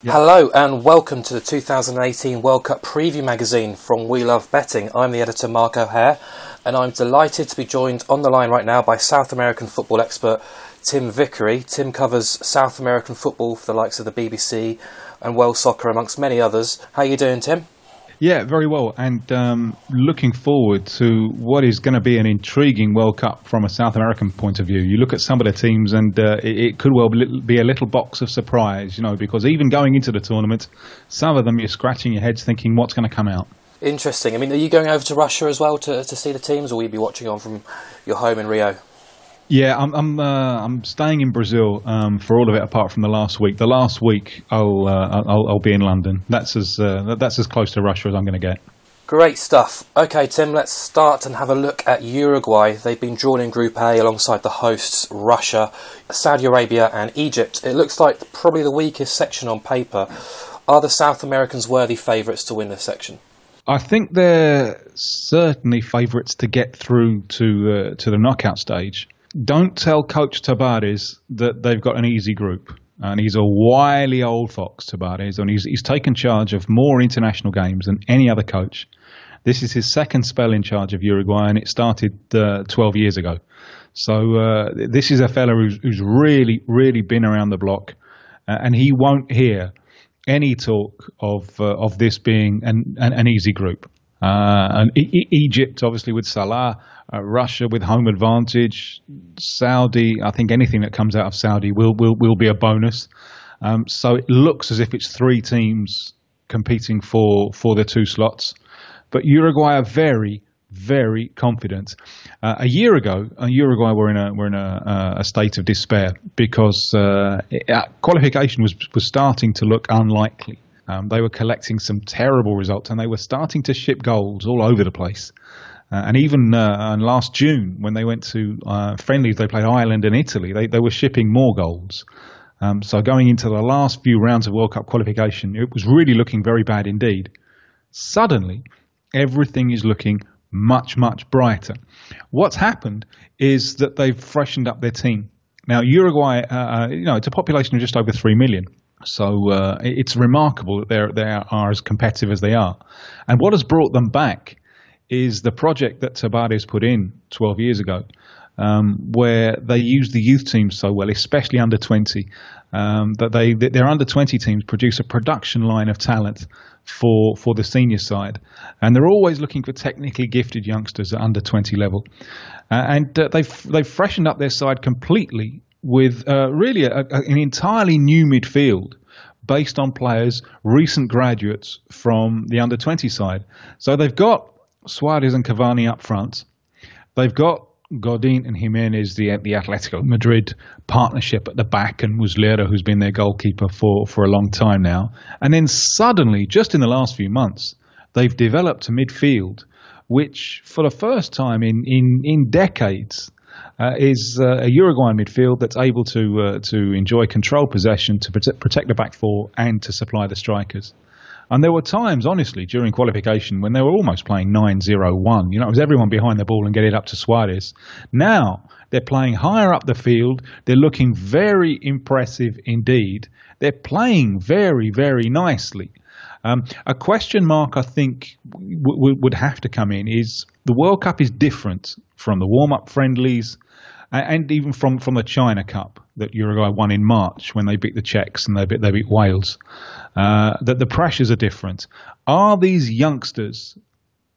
Yep. Hello and welcome to the 2018 World Cup Preview Magazine from We Love Betting. I'm the editor Mark O'Hare and I'm delighted to be joined on the line right now by South American football expert Tim Vickery. Tim covers South American football for the likes of the BBC and World Soccer amongst many others. How are you doing Tim? Yeah, very well, and um, looking forward to what is going to be an intriguing World Cup from a South American point of view. You look at some of the teams, and uh, it, it, could well be a little box of surprise, you know, because even going into the tournament, some of them you're scratching your heads thinking what's going to come out. Interesting. I mean, are you going over to Russia as well to, to see the teams, or will you be watching on from your home in Rio? Yeah, I'm I'm uh, I'm staying in Brazil um, for all of it, apart from the last week. The last week, I'll uh, I'll, I'll, be in London. That's as uh, that's as close to Russia as I'm going to get. Great stuff. Okay, Tim, let's start and have a look at Uruguay. They've been drawn in Group A alongside the hosts Russia, Saudi Arabia, and Egypt. It looks like probably the weakest section on paper. Are the South Americans worthy favourites to win this section? I think they're certainly favourites to get through to uh, to the knockout stage don't tell Coach Tabárez that they've got an easy group. And he's a wily old fox, Tabárez, and he's, he's taken charge of more international games than any other coach. This is his second spell in charge of Uruguay, and it started uh, 12 years ago. So uh, this is a fella who's, who's, really, really been around the block, uh, and he won't hear any talk of uh, of this being an, an, an easy group. Uh, and e- Egypt, obviously, with Salah, uh, Russia with home advantage, Saudi. I think anything that comes out of Saudi will will will be a bonus. Um, so it looks as if it's three teams competing for for the two slots, but Uruguay are very very confident. Uh, a year ago, uh, Uruguay were in a were in a, a state of despair because uh, it, uh, qualification was was starting to look unlikely. Um, they were collecting some terrible results, and they were starting to ship goals all over the place. Uh, and even uh, last June, when they went to uh, friendlies, they played Ireland and Italy. They, they were shipping more goals. Um, so going into the last few rounds of World Cup qualification, it was really looking very bad indeed. Suddenly, everything is looking much, much brighter. What's happened is that they've freshened up their team. Now, Uruguay, uh, uh you know, it's a population of just over three million. So uh, it's remarkable that they're, they are as competitive as they are. And what has brought them back is the project that Tabárez put in 12 years ago, um, where they use the youth teams so well, especially under 20, um, that they their under 20 teams produce a production line of talent for for the senior side, and they're always looking for technically gifted youngsters at under 20 level, uh, and uh, they've they've freshened up their side completely with uh, really a, a, an entirely new midfield based on players recent graduates from the under 20 side. So they've got Suarez and Cavani up front. They've got Godin and Giménez, the the Atletico Madrid partnership at the back, and Muslera, who's been their goalkeeper for, for a long time now. And then suddenly, just in the last few months, they've developed a midfield which, for the first time in, in, in decades, uh, is uh, a Uruguayan midfield that's able to uh, to enjoy control possession, to protect, protect the back four, and to supply the strikers. And there were times, honestly, during qualification when they were almost playing 9 0 1. You know, it was everyone behind the ball and get it up to Suarez. Now they're playing higher up the field. They're looking very impressive indeed. They're playing very, very nicely. Um, a question mark, I think, w- w- would have to come in is the World Cup is different from the warm up friendlies and even from, from the China Cup that Uruguay won in March when they beat the Czechs and they beat, they beat Wales, uh, that the pressures are different. Are these youngsters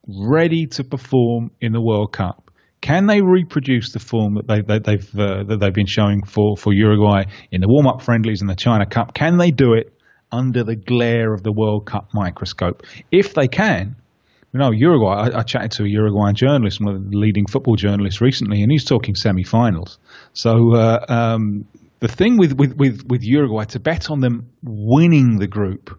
ready to perform in the World Cup? Can they reproduce the form that, they, that they've uh, that they've been showing for, for Uruguay in the warm up friendlies and the China Cup? Can they do it under the glare of the World Cup microscope? If they can, you know, Uruguay. I, I, chatted to a Uruguayan journalist, one of the leading football journalists recently, and he's talking semi-finals. So uh, um, the thing with, with, with, with Uruguay to bet on them winning the group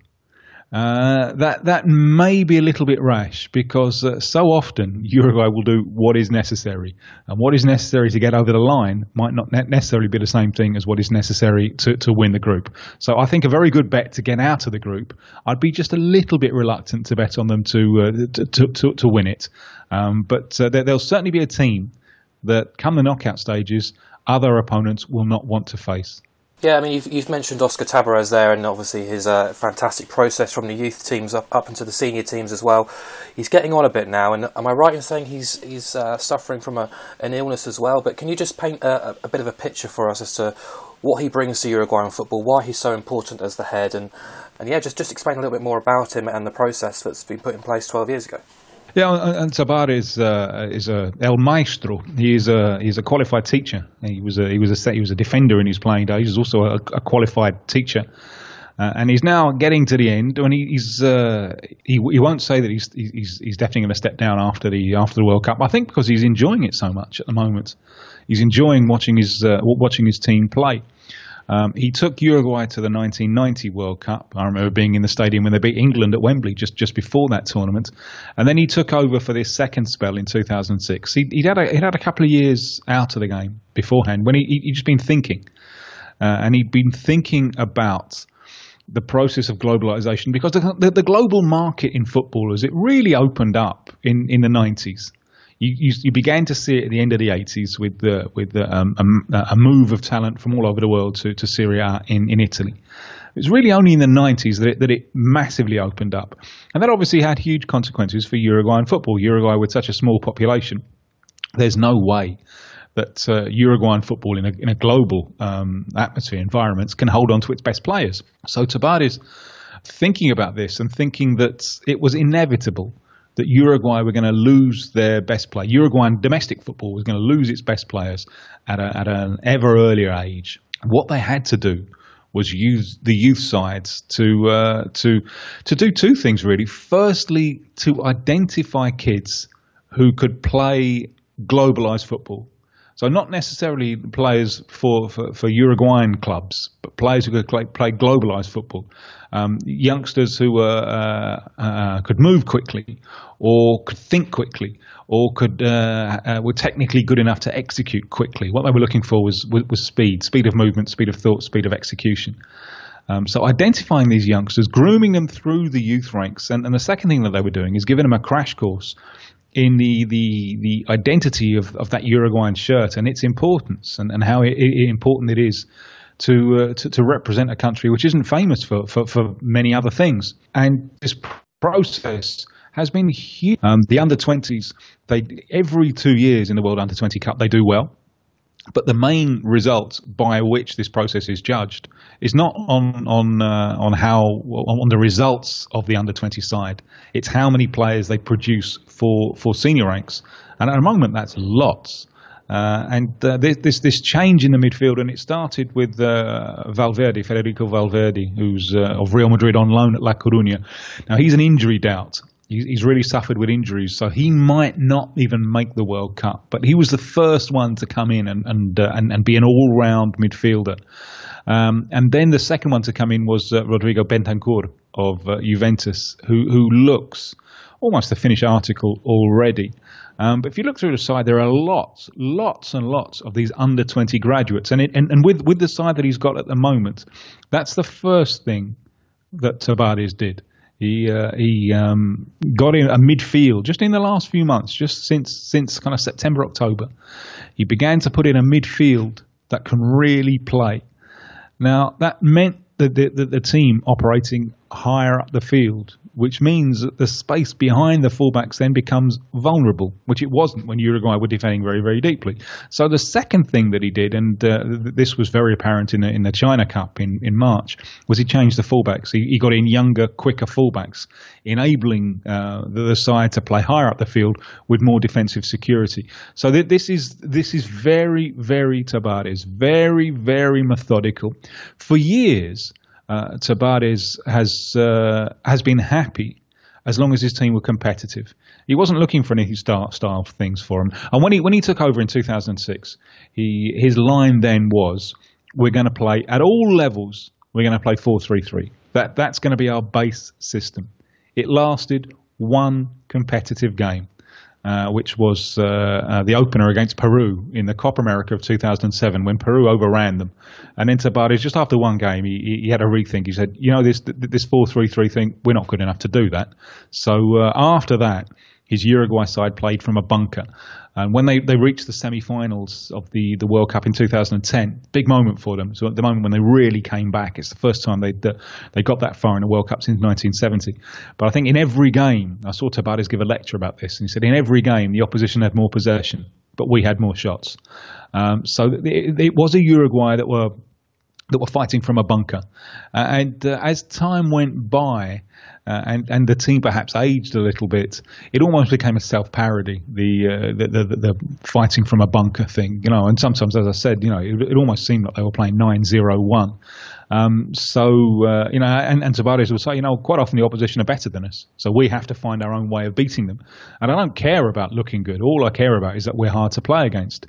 uh, that that may be a little bit rash because uh, so often Uruguay will do what is necessary, and what is necessary to get over the line might not necessarily be the same thing as what is necessary to, to win the group. So I think a very good bet to get out of the group. I'd be just a little bit reluctant to bet on them to uh, to, to, to, win it, um, but uh, there, there'll certainly be a team that come the knockout stages, other opponents will not want to face. Yeah, I mean, you've, you've mentioned Oscar Tabarez there, and obviously his uh, fantastic process from the youth teams up, up into the senior teams as well. He's getting on a bit now, and am I right in saying he's he's uh, suffering from a, an illness as well? But can you just paint a, a, bit of a picture for us as to what he brings to Uruguayan football, why he's so important as the head, and, and yeah, just, just explain a little bit more about him and the process that's been put in place 12 years ago. Yeah, and Tabárez uh, is a El Maestro. He is a he's a qualified teacher. He was a he was a he was a defender in his playing days. He's also a, a qualified teacher, uh, and he's now getting to the end. And he, he's uh, he he won't say that he's he's he's definitely going to step down after the after the World Cup. I think because he's enjoying it so much at the moment. He's enjoying watching his uh, watching his team play. Um, he took Uruguay to the 1990 World Cup. I remember being in the stadium when they beat England at Wembley just, just before that tournament. And then he took over for this second spell in 2006. He, would had, a, he'd had a couple of years out of the game beforehand when he, he'd just been thinking. Uh, and he'd been thinking about the process of globalization because the, the, the global market in football, as it really opened up in, in the 90s you, you, began to see it at the end of the 80s with the, with the, um, a, a, move of talent from all over the world to, to Serie A in, in Italy. It was really only in the 90s that it, that it massively opened up. And that obviously had huge consequences for Uruguayan football. Uruguay, with such a small population, there's no way that uh, Uruguayan football in a, in a global um, atmosphere, environments, can hold on to its best players. So Tabárez thinking about this and thinking that it was inevitable that Uruguay were going to lose their best player. Uruguayan domestic football was going to lose its best players at, a, at an ever earlier age. What they had to do was use the youth sides to uh, to to do two things really. Firstly, to identify kids who could play globalized football. So not necessarily players for, for, for Uruguayan clubs, but players who could play, play globalized football um, youngsters who were, uh, uh, could move quickly or could think quickly or could uh, uh, were technically good enough to execute quickly. What they were looking for was, was, was speed, speed of movement, speed of thought, speed of execution. Um, so identifying these youngsters, grooming them through the youth ranks, and, and the second thing that they were doing is giving them a crash course in the the, the identity of, of that Uruguayan shirt and its importance and, and how it, it, important it is to, uh, to, to represent a country which isn't famous for, for, for many other things. And this process has been huge. Um, the under 20s, they every two years in the World Under 20 Cup, they do well. But the main result by which this process is judged is not on on uh, on how on the results of the under 20 side. It's how many players they produce for for senior ranks, and at the moment that's lots. Uh, and uh, this, this, this change in the midfield, and it started with uh, Valverde, Federico Valverde, who's uh, of Real Madrid on loan at La Coruña. Now he's an injury doubt. He's really suffered with injuries, so he might not even make the World Cup. But he was the first one to come in and and uh, and, and, be an all-round midfielder. Um, and then the second one to come in was uh, Rodrigo Bentancur of Juventus, who who looks almost a finished article already. Um, but if you look through the side, there are lots, lots and lots of these under 20 graduates. And, it, and, and with, with the side that he's got at the moment, that's the first thing that Tabárez did. He uh, he um, got in a midfield just in the last few months, just since since kind of September October. He began to put in a midfield that can really play. Now that meant that the, the, the team operating higher up the field which means that the space behind the fullbacks then becomes vulnerable, which it wasn't when Uruguay were defending very, very deeply. So the second thing that he did, and uh, this was very apparent in the, in the China Cup in, in March, was he changed the fullbacks. He, he got in younger, quicker fullbacks, enabling uh, the, side to play higher up the field with more defensive security. So th- this is this is very, very Tabárez, very, very methodical. For years, uh, has uh, has been happy as long as his team were competitive. He wasn't looking for any style, style things for him. And when he when he took over in 2006, he his line then was, "We're going to play at all levels. We're going to play 4-3-3. That that's going to be our base system." It lasted one competitive game uh, which was uh, uh, the opener against Peru in the Copa America of 2007 when Peru overran them. And Tabárez, just after one game, he, he had a rethink. He said, you know, this this 4-3-3 thing, we're not good enough to do that. So uh, after that, his Uruguay side played from a bunker. And when they, they reached the semi-finals of the, the World Cup in 2010, big moment for them. So at the moment when they really came back, it's the first time they they got that far in a World Cup since 1970. But I think in every game, I saw Tabárez give a lecture about this, and he said in every game the opposition had more possession, but we had more shots. Um, so it, it was a Uruguay that were that were fighting from a bunker. Uh, and uh, as time went by, uh, and and the team perhaps aged a little bit, it almost became a self parody. The, uh, the, the, the fighting from a bunker thing, you know. And sometimes, as I said, you know, it, it almost seemed like they were playing 9-0-1. Um, so uh, you know, and, and Tabárez will say, you know, quite often the opposition are better than us, so we have to find our own way of beating them. And I don't care about looking good. All I care about is that we're hard to play against.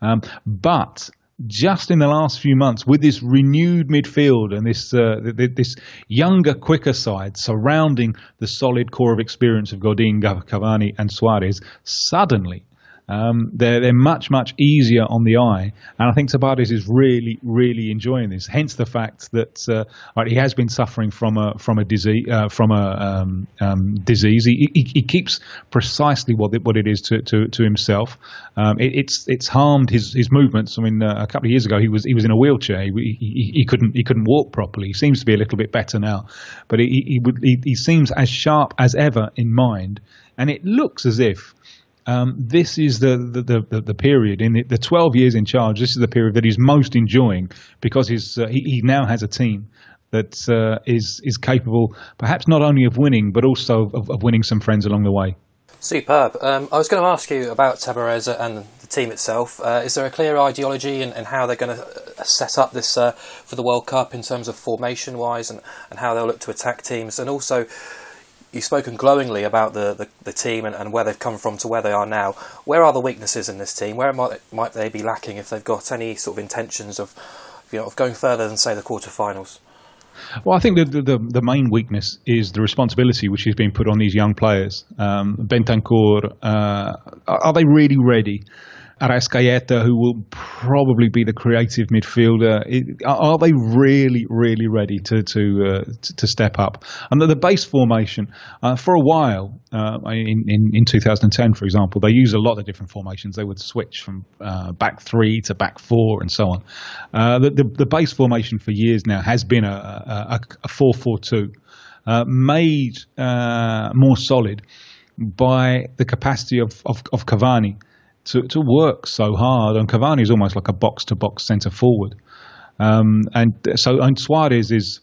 Um, but just in the last few months with this renewed midfield and this uh, this younger, quicker side surrounding the solid core of experience of Godin, Cavani, and Suarez, suddenly um, they're they're much much easier on the eye, and I think Tabárez is really really enjoying this. Hence the fact that uh, right, he has been suffering from a from a disease uh, from a um, um, disease. He, he, he, keeps precisely what it, what it is to to, to himself. Um, it, it's it's harmed his, his movements. I mean, uh, a couple of years ago he was he was in a wheelchair. He, he, he, couldn't he couldn't walk properly. He seems to be a little bit better now, but he he, would, he, he seems as sharp as ever in mind, and it looks as if um, this is the, the, the, the, period in the, the 12 years in charge. This is the period that he's most enjoying because he's, uh, he, he now has a team that uh, is is capable, perhaps not only of winning, but also of, of winning some friends along the way. Superb. Um, I was going to ask you about Tabárez and the team itself. Uh, is there a clear ideology and, and how they're going to uh, set up this uh, for the World Cup in terms of formation wise and, and how they'll look to attack teams? And also, you've spoken glowingly about the, the, the team and, and, where they've come from to where they are now. Where are the weaknesses in this team? Where might, might they be lacking if they've got any sort of intentions of, you know, of going further than say the quarterfinals? Well, I think the, the, the main weakness is the responsibility which is being put on these young players. Um, Bentancur, uh, are they really ready? Arrascaeta, who will probably be the creative midfielder. Are they really, really ready to to uh, to step up? And the, the base formation uh, for a while uh, in, in, in 2010, for example, they used a lot of different formations. They would switch from uh, back three to back four and so on. Uh, the, the, the base formation for years now has been a a, a four four two, uh, made more solid by the capacity of, of, of Cavani to, to work so hard. And Cavani is almost like a box to box centre forward. Um, and so and Suarez is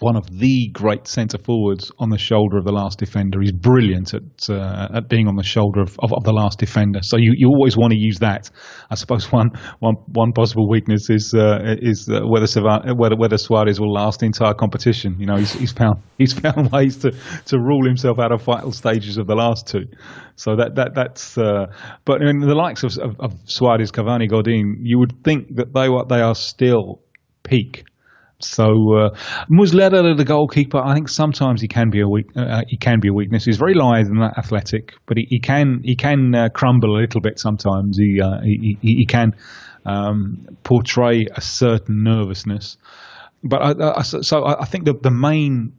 one of the great centre forwards on the shoulder of the last defender. He's brilliant at uh, at being on the shoulder of, of, of, the last defender. So you, you always want to use that. I suppose one one one possible weakness is uh, is uh, whether whether Suarez will last the entire competition. You know, he's, he's found he's found ways to, to rule himself out of vital stages of the last two. So that that that's. Uh, but in the likes of, of, of Suarez, Cavani, Godin, you would think that they what they are still peak so uh, Muslera, the goalkeeper, I think sometimes he can be a weak, uh, he can be a weakness. He's very lithe and athletic, but he, he can he can uh, crumble a little bit sometimes. He uh, he, he, can um, portray a certain nervousness. But I, I, so I think the the main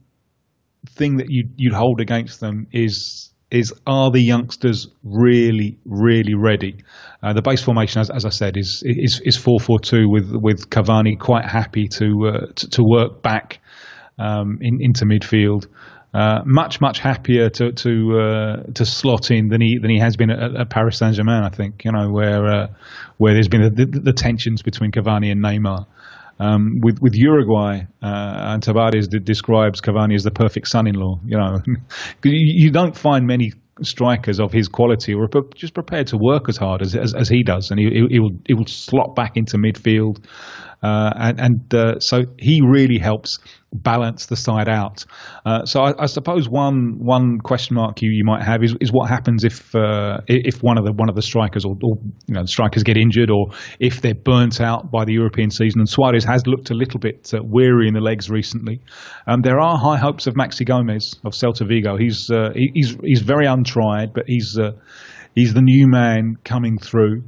thing that you you'd hold against them is is are the youngsters really, really ready? Uh, the base formation, as, as I said, is is is four four two with with Cavani quite happy to uh, to, to, work back um, in, into midfield. Uh, much much happier to to uh, to slot in than he than he has been at, at Paris Saint Germain. I think you know where uh, where there's been the, the, the, tensions between Cavani and Neymar. Um, with with Uruguay, uh, Tabárez describes Cavani as the perfect son-in-law. You know, you don't find many strikers of his quality who are just prepared to work as hard as as, as he does, and he, he, will he will slot back into midfield, uh, and, and uh, so he really helps balance the side out. Uh, so I, I, suppose one one question mark you, you might have is, is what happens if uh, if one of the one of the strikers or, or, you know strikers get injured or if they're burnt out by the European season. And Suarez has looked a little bit uh, weary in the legs recently. Um, there are high hopes of Maxi Gomez of Celta Vigo. He's he, he's he's very untried, but he's he's the new man coming through.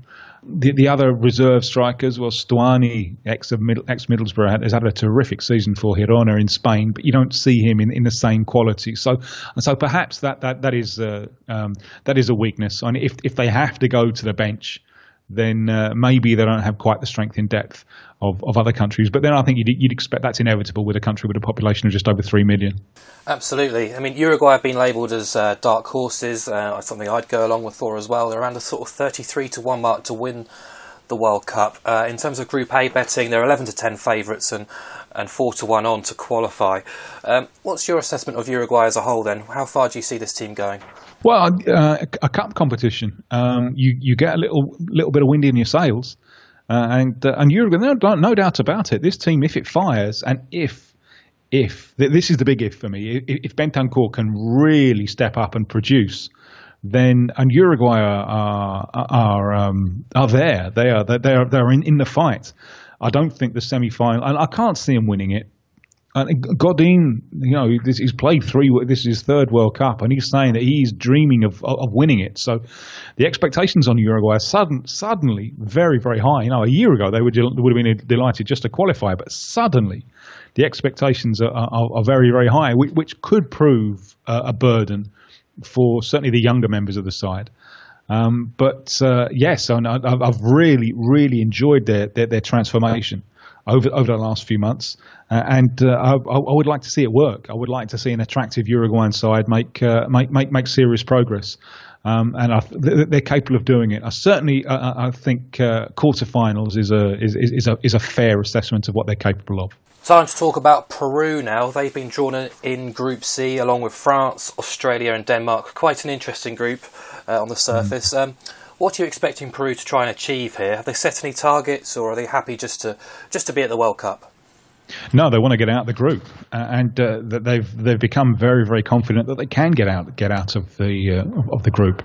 The, the other reserve strikers, well, Stuani, ex of ex Middlesbrough, has had a terrific season for Girona in Spain, but you don't see him in, in the same quality. So, so perhaps that that that is uh, um, that is a weakness. And if if they have to go to the bench, then uh, maybe they don't have quite the strength in depth of, of other countries. But then I think you'd, you'd expect that's inevitable with a country with a population of just over 3 million. Absolutely. I mean, Uruguay have been labelled as uh, dark horses, uh, something I'd go along with for as well. They're around a sort of 33 to 1 mark to win the World Cup. Uh, in terms of Group A betting, they're 11 to 10 favourites and, and 4 to 1 on to qualify. Um, what's your assessment of Uruguay as a whole then? How far do you see this team going? Well, uh, a cup competition, um, you you get a little little bit of wind in your sails, uh, and uh, and Uruguay, no, no doubt about it. This team, if it fires, and if if this is the big if for me, if, Bentancur can really step up and produce, then and Uruguay are are are, um, are there. They are they are they're in, in the fight. I don't think the semi final, and I can't see them winning it. And Godin, you know, he's played three. This is his third World Cup, and he's saying that he's dreaming of of winning it. So, the expectations on Uruguay are sudden, suddenly very, very high. You know, a year ago they would would have been delighted just to qualify, but suddenly the expectations are, are, are very, very high, which, which could prove uh, a burden for certainly the younger members of the side. Um, but uh, yes, I've really, really enjoyed their, their, their transformation over over the last few months, uh, and uh, I, I, would like to see it work. I would like to see an attractive Uruguayan side make uh, make make make serious progress. Um, and I, they're capable of doing it. I certainly, I, I think uh, quarterfinals is a is, is a is a fair assessment of what they're capable of. Time to talk about Peru now. They've been drawn in Group C along with France, Australia, and Denmark. Quite an interesting group uh, on the surface. Mm. Um, what are you expecting Peru to try and achieve here? Have they set any targets, or are they happy just to just to be at the World Cup? No, they want to get out of the group, uh, and uh, they've they've become very very confident that they can get out get out of the uh, of the group.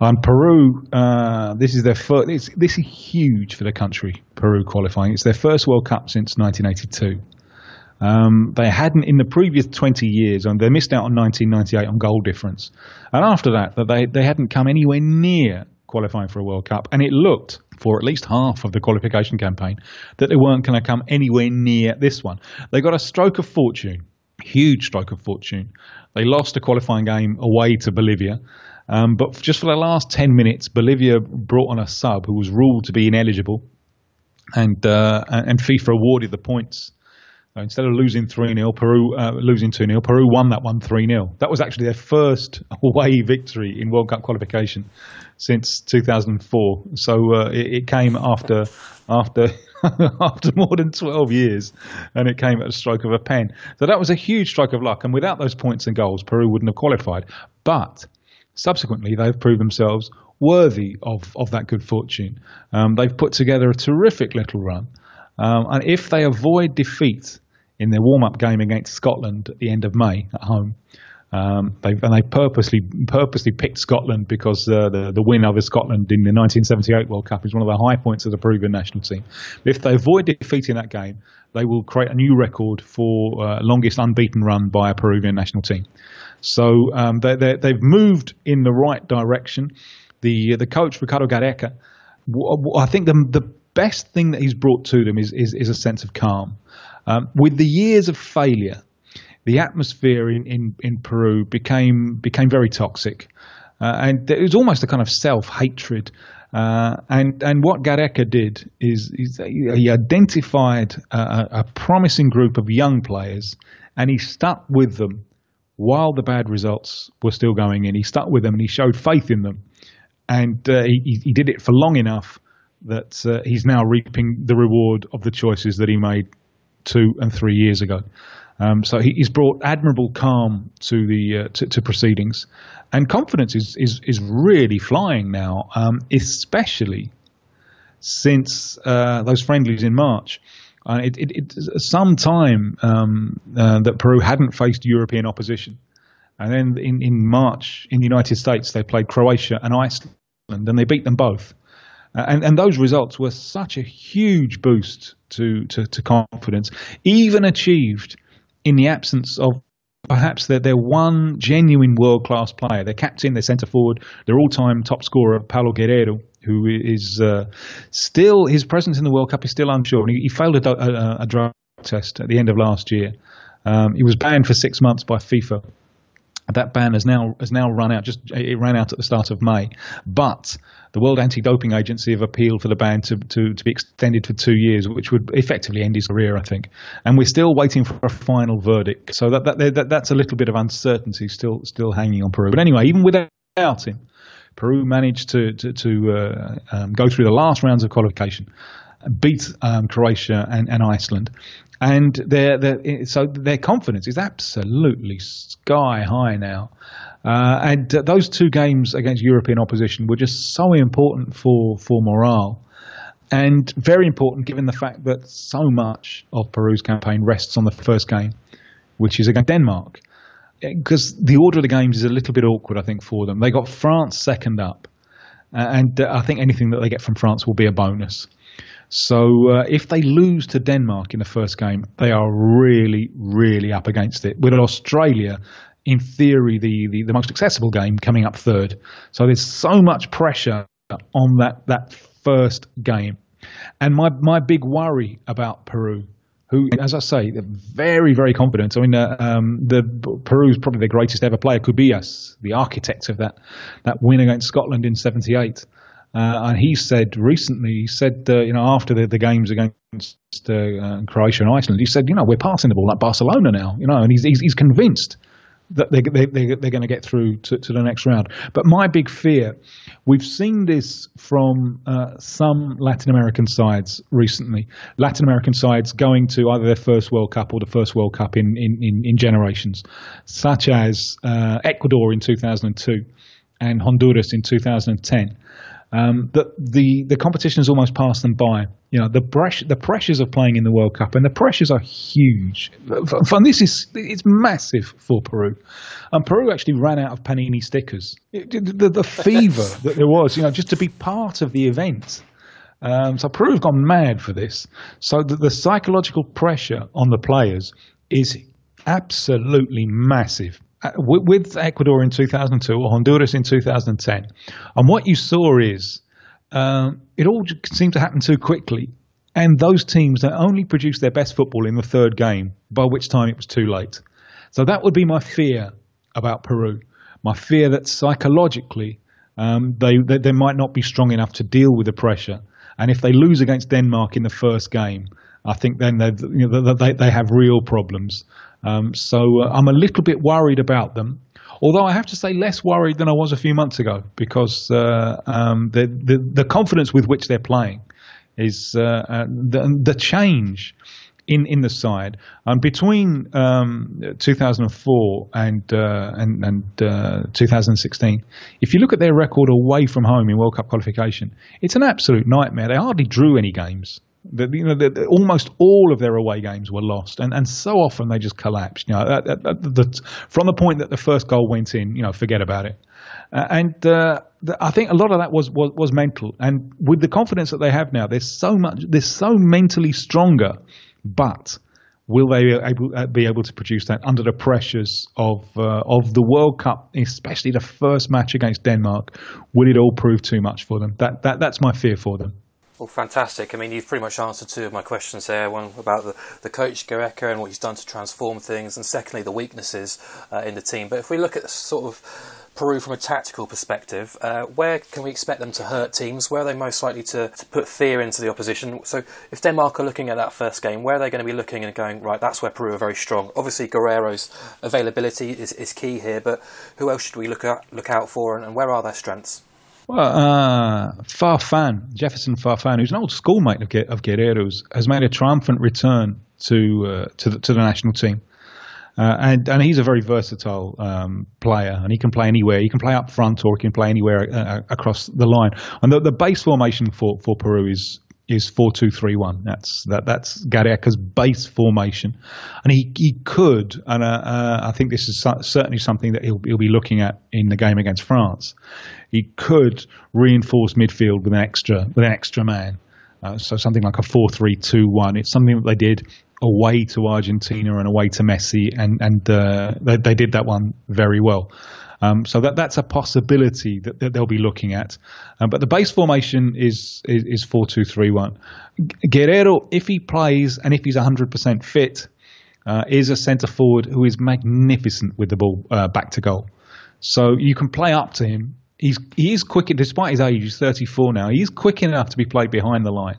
Um, Peru, uh, this is their first. this is huge for the country. Peru qualifying. It's their first World Cup since 1982. Um, they hadn't in the previous 20 years, and they missed out on 1998 on goal difference. And after that, that they, they hadn't come anywhere near qualifying for a World Cup. And it looked, for at least half of the qualification campaign, that they weren't going to come anywhere near this one. They got a stroke of fortune, huge stroke of fortune. They lost a qualifying game away to Bolivia. Um, but just for the last 10 minutes, Bolivia brought on a sub who was ruled to be ineligible. And, uh, and FIFA awarded the points instead of losing 3 0, Peru uh, losing 2 0, Peru won that one 3 0. That was actually their first away victory in World Cup qualification since 2004. So uh, it, it, came after after after more than 12 years, and it came at a stroke of a pen. So that was a huge stroke of luck. And without those points and goals, Peru wouldn't have qualified. But subsequently, they've proved themselves worthy of, of that good fortune. Um, they've put together a terrific little run. Um, and if they avoid defeat in their warm-up game against Scotland at the end of May at home. Um, they and they purposely purposely picked Scotland because uh, the the win over Scotland in the 1978 World Cup is one of the high points of the Peruvian national team. If they avoid defeating that game, they will create a new record for uh, longest unbeaten run by a Peruvian national team. So um, they, they've moved in the right direction. The the coach Ricardo Gareca, I think the the best thing that he's brought to them is is, is a sense of calm. Um, with the years of failure, the atmosphere in, in, in Peru became became very toxic, uh, and it was almost a kind of self hatred. Uh, and and what Gareca did is, is he identified a, a, promising group of young players, and he stuck with them while the bad results were still going in. He stuck with them and he showed faith in them, and uh, he, he did it for long enough that uh, he's now reaping the reward of the choices that he made two and three years ago. Um, so he, he's brought admirable calm to the uh, to, to, proceedings, and confidence is is, is really flying now, um, especially since uh, those friendlies in March. Uh, it, it, it's some time um, uh, that Peru hadn't faced European opposition, and then in, in March in the United States they played Croatia and Iceland, and they beat them both. Uh, and, and those results were such a huge boost to, to, to confidence, even achieved in the absence of perhaps their, their one genuine world class player, their captain, their centre forward, their all time top scorer, Paolo Guerrero, who is uh, still, his presence in the World Cup is still unsure. He, he failed a, a, a, drug test at the end of last year. Um, he was banned for six months by FIFA. That ban has now has now run out. Just it ran out at the start of May, but the World Anti-Doping Agency have appealed for the ban to, to, to be extended for two years, which would effectively end his career, I think. And we're still waiting for a final verdict. So that, that, that that's a little bit of uncertainty still still hanging on Peru. But anyway, even without him, Peru managed to to, to uh, um, go through the last rounds of qualification, beat um, Croatia and, and Iceland, and their, so their confidence is absolutely sky high now. Uh, and uh, those two games against European opposition were just so important for for morale, and very important given the fact that so much of Peru's campaign rests on the first game, which is against Denmark. Because the order of the games is a little bit awkward, I think, for them. They got France second up, uh, and uh, I think anything that they get from France will be a bonus. So uh, if they lose to Denmark in the first game, they are really, really up against it. With Australia, in theory, the, the, the most accessible game coming up third. So there's so much pressure on that, that first game. And my, my big worry about Peru, who, as I say, they're very, very confident. I mean, uh, um, the Peru's probably the greatest ever player, Cubillas, the architect of that, that win against Scotland in 78. Uh, and he said recently, he said, uh, you know, after the, the games against uh, Croatia and Iceland, he said, you know, we're passing the ball like Barcelona now, you know, and he's, he's, he's convinced that they, they, they, they're going to get through to, to the next round. But my big fear, we've seen this from uh, some Latin American sides recently. Latin American sides going to either their first World Cup or the first World Cup in, in, in, in generations, such as uh, Ecuador in 2002 and Honduras in 2010 um, that the the competition has almost passed them by. You know, the pressure, the pressures of playing in the World Cup, and the pressures are huge. And this is it's massive for Peru. And Peru actually ran out of panini stickers. It, the, the fever that there was, you know, just to be part of the event. Um, so Peru have gone mad for this. So the, the psychological pressure on the players is absolutely massive. Uh, with Ecuador in 2002 or Honduras in 2010. And what you saw is um, it all seemed to happen too quickly. And those teams that only produced their best football in the third game, by which time it was too late. So that would be my fear about Peru. My fear that psychologically um, they, they, they might not be strong enough to deal with the pressure. And if they lose against Denmark in the first game, I think then they, you know, they, they have real problems. Um, so uh, I'm a little bit worried about them. Although I have to say, less worried than I was a few months ago because uh, um, the, the, the confidence with which they're playing is uh, uh the the change in in the side um, between um, 2004 and uh, and, and uh, 2016. If you look at their record away from home in World Cup qualification, it's an absolute nightmare. They hardly drew any games. The, you know, the, the, almost all of their away games were lost, and, and so often they just collapsed. You know, at, at, at the, from the point that the first goal went in, you know, forget about it. Uh, and uh, I think a lot of that was, was, was mental. And with the confidence that they have now, they're so much, they're so mentally stronger. But will they be able, uh, be able to produce that under the pressures of uh, of the World Cup, especially the first match against Denmark? Will it all prove too much for them? That that that's my fear for them. Well, fantastic. I mean, you've pretty much answered two of my questions there. One about the, the coach, Gareca, and what he's done to transform things, and secondly, the weaknesses uh, in the team. But if we look at sort of Peru from a tactical perspective, uh, where can we expect them to hurt teams? Where are they most likely to, to put fear into the opposition? So, if Denmark are looking at that first game, where are they going to be looking and going, right, that's where Peru are very strong? Obviously, Guerrero's availability is, is key here, but who else should we look, at, look out for, and, and where are their strengths? Well, uh, Farfan, Jefferson Farfan, who's an old schoolmate of, of Guerrero's, has made a triumphant return to uh, to, the, to the national team. Uh, and and he's a very versatile um, player, and he can play anywhere. He can play up front, or he can play anywhere uh, across the line. And the, the base formation for, for Peru is is four two three one. That's that that's Gareca's base formation, and he he could, and uh, uh, I think this is certainly something that he'll he'll be looking at in the game against France. He could reinforce midfield with an extra with an extra man. Uh, so something like a four-three-two-one. It's something that they did away to Argentina and away to Messi, and and uh, they, they, did that one very well. Um, so that that's a possibility that, that they'll be looking at. Um, but the base formation is is four two three one. Guerrero, if he plays and if he's hundred percent fit, uh, is a centre forward who is magnificent with the ball uh, back to goal. So you can play up to him. He's he is quick, despite his age. He's 34 now. He's quick enough to be played behind the line.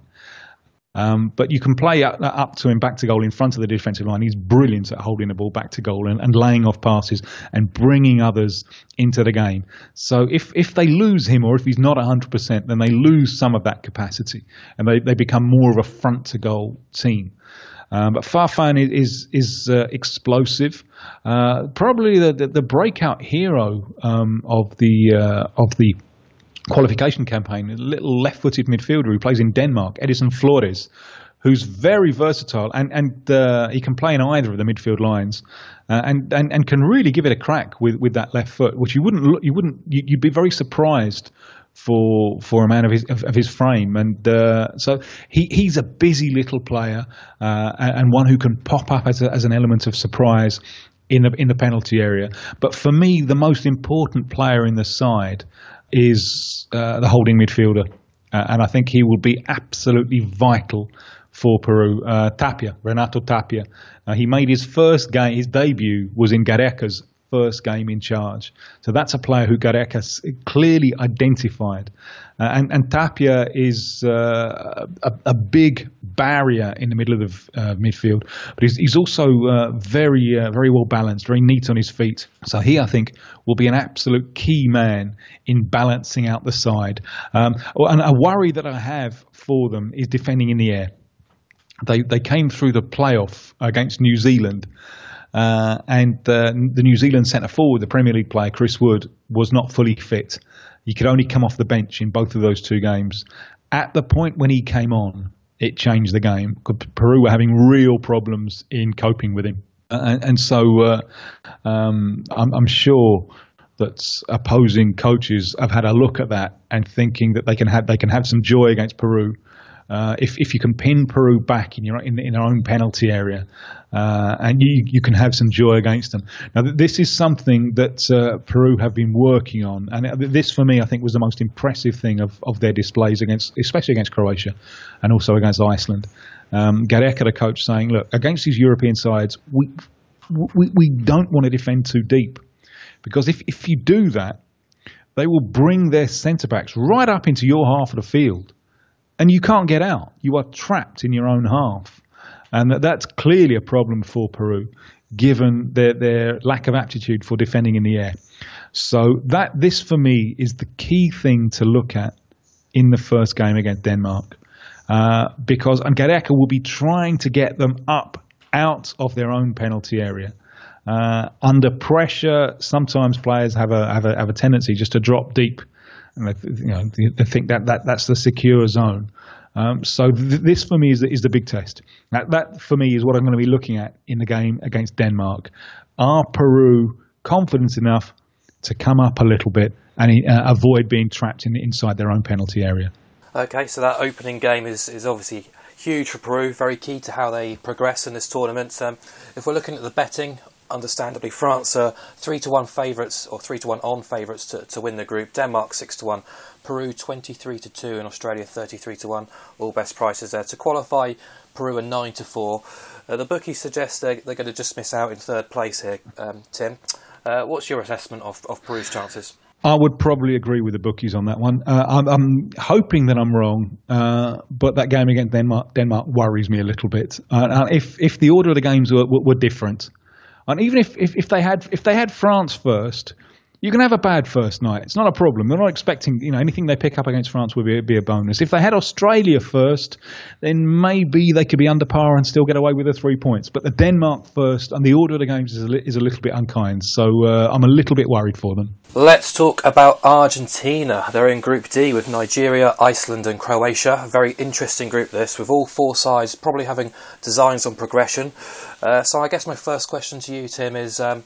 Um, but you can play up, up, to him back to goal in front of the defensive line. He's brilliant at holding the ball back to goal and, and, laying off passes and bringing others into the game. So if, if they lose him or if he's not 100%, then they lose some of that capacity and they, they become more of a front to goal team. Um, but Farfan is is, uh, explosive. Uh, probably the, the, the, breakout hero um, of the uh, of the qualification campaign, a little left-footed midfielder who plays in Denmark, Edison Flores, who's very versatile and and uh, he can play in either of the midfield lines, uh, and, and and can really give it a crack with, with that left foot, which you wouldn't you wouldn't you'd be very surprised for for a man of his of, of his frame, and uh, so he he's a busy little player uh, and one who can pop up as a, as an element of surprise in the in the penalty area. But for me, the most important player in the side is uh, the holding midfielder, uh, and I think he will be absolutely vital for Peru. Uh, Tapia, Renato Tapia, uh, he made his first game, his debut was in Gareca's first game in charge. So that's a player who Gareca clearly identified. Uh, and, and, Tapia is uh, a, a, big barrier in the middle of the uh, midfield, but he's, he's also uh, very, uh, very well balanced, very neat on his feet. So he, I think, will be an absolute key man in balancing out the side. Um, and a worry that I have for them is defending in the air. They, they came through the playoff against New Zealand uh, and uh, the New Zealand centre forward, the Premier League player Chris Wood, was not fully fit. He could only come off the bench in both of those two games. At the point when he came on, it changed the game. Peru were having real problems in coping with him, uh, and, and, so uh, um, I'm, I'm sure that opposing coaches have had a look at that and thinking that they can have they can have some joy against Peru uh, if if you can pin Peru back in your in, in their own penalty area, uh, and you you can have some joy against them. Now this is something that uh, Peru have been working on, and this for me I think was the most impressive thing of, of their displays against, especially against Croatia, and also against Iceland. Um, Gareca, the coach, saying, "Look, against these European sides, we we, we don't want to defend too deep, because if if you do that." They will bring their centre backs right up into your half of the field and you can't get out. You are trapped in your own half. And that, that's clearly a problem for Peru, given their, their lack of aptitude for defending in the air. So that this for me is the key thing to look at in the first game against Denmark, uh, because Gareca will be trying to get them up out of their own penalty area. Uh, under pressure, sometimes players have a, have a have a tendency just to drop deep and they, you know, think that, that that's the secure zone. Um, so th- this for me is the, is the big test. That, that for me is what I'm going to be looking at in the game against Denmark. Are Peru confident enough to come up a little bit and uh, avoid being trapped in, inside their own penalty area? Okay, so that opening game is, is obviously huge for Peru, very key to how they progress in this tournament. Um, if we're looking at the betting, understandably, France are three to one favourites or three to one on favourites to, to win the group. Denmark six to one, Peru twenty three to two, and Australia thirty three to one. All best prices there to qualify. Peru are nine to four. Uh, the bookies suggest they're, they're going to just miss out in third place here. Um, Tim, uh, what's your assessment of, of Peru's chances? I would probably agree with the bookies on that one. Uh, I'm, I'm, hoping that I'm wrong, uh, but that game against Denmark, Denmark worries me a little bit. Uh, if if the order of the games were, were, were different, and even if, if, if they had if they had France first, you can have a bad first night. It's not a problem. They're not expecting, you know, anything they pick up against France will be, be a bonus. If they had Australia first, then maybe they could be under par and still get away with the three points. But the Denmark first and the order of the games is a, is a little bit unkind. So uh, I'm a little bit worried for them. Let's talk about Argentina. They're in Group D with Nigeria, Iceland, and Croatia. A very interesting group this, with all four sides probably having designs on progression. Uh, so I guess my first question to you, Tim, is. Um,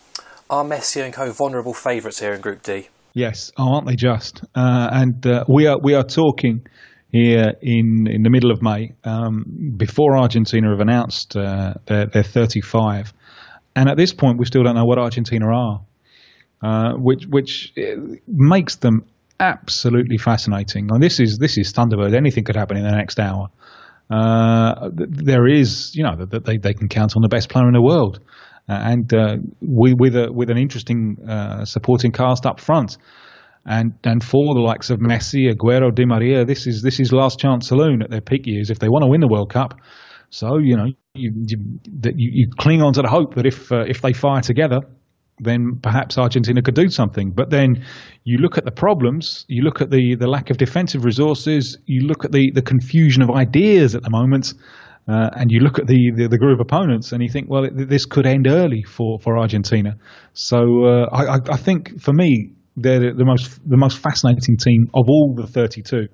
are Messi and co vulnerable favourites here in Group D? Yes, aren't they just? Uh, and uh, we are we are talking here in, in the middle of May, um, before Argentina have announced uh, their, their 35. And at this point, we still don't know what Argentina are, uh, which which uh, makes them absolutely fascinating. And this is this is Thunderbird. Anything could happen in the next hour. Uh, there is, you know, that they, they can count on the best player in the world, and uh, we, with a with an interesting uh, supporting cast up front and and for the likes of Messi, Aguero, Di Maria, this is this is last chance saloon at their peak years if they want to win the World Cup. So you know you you, you, you cling on to the hope that if uh, if they fire together, then perhaps Argentina could do something. But then you look at the problems, you look at the, the lack of defensive resources, you look at the, the confusion of ideas at the moment, uh, and you look at the, the, the, group opponents and you think, well, it, this could end early for, for Argentina. So uh, I, I think for me, they're the, the most the most fascinating team of all the 32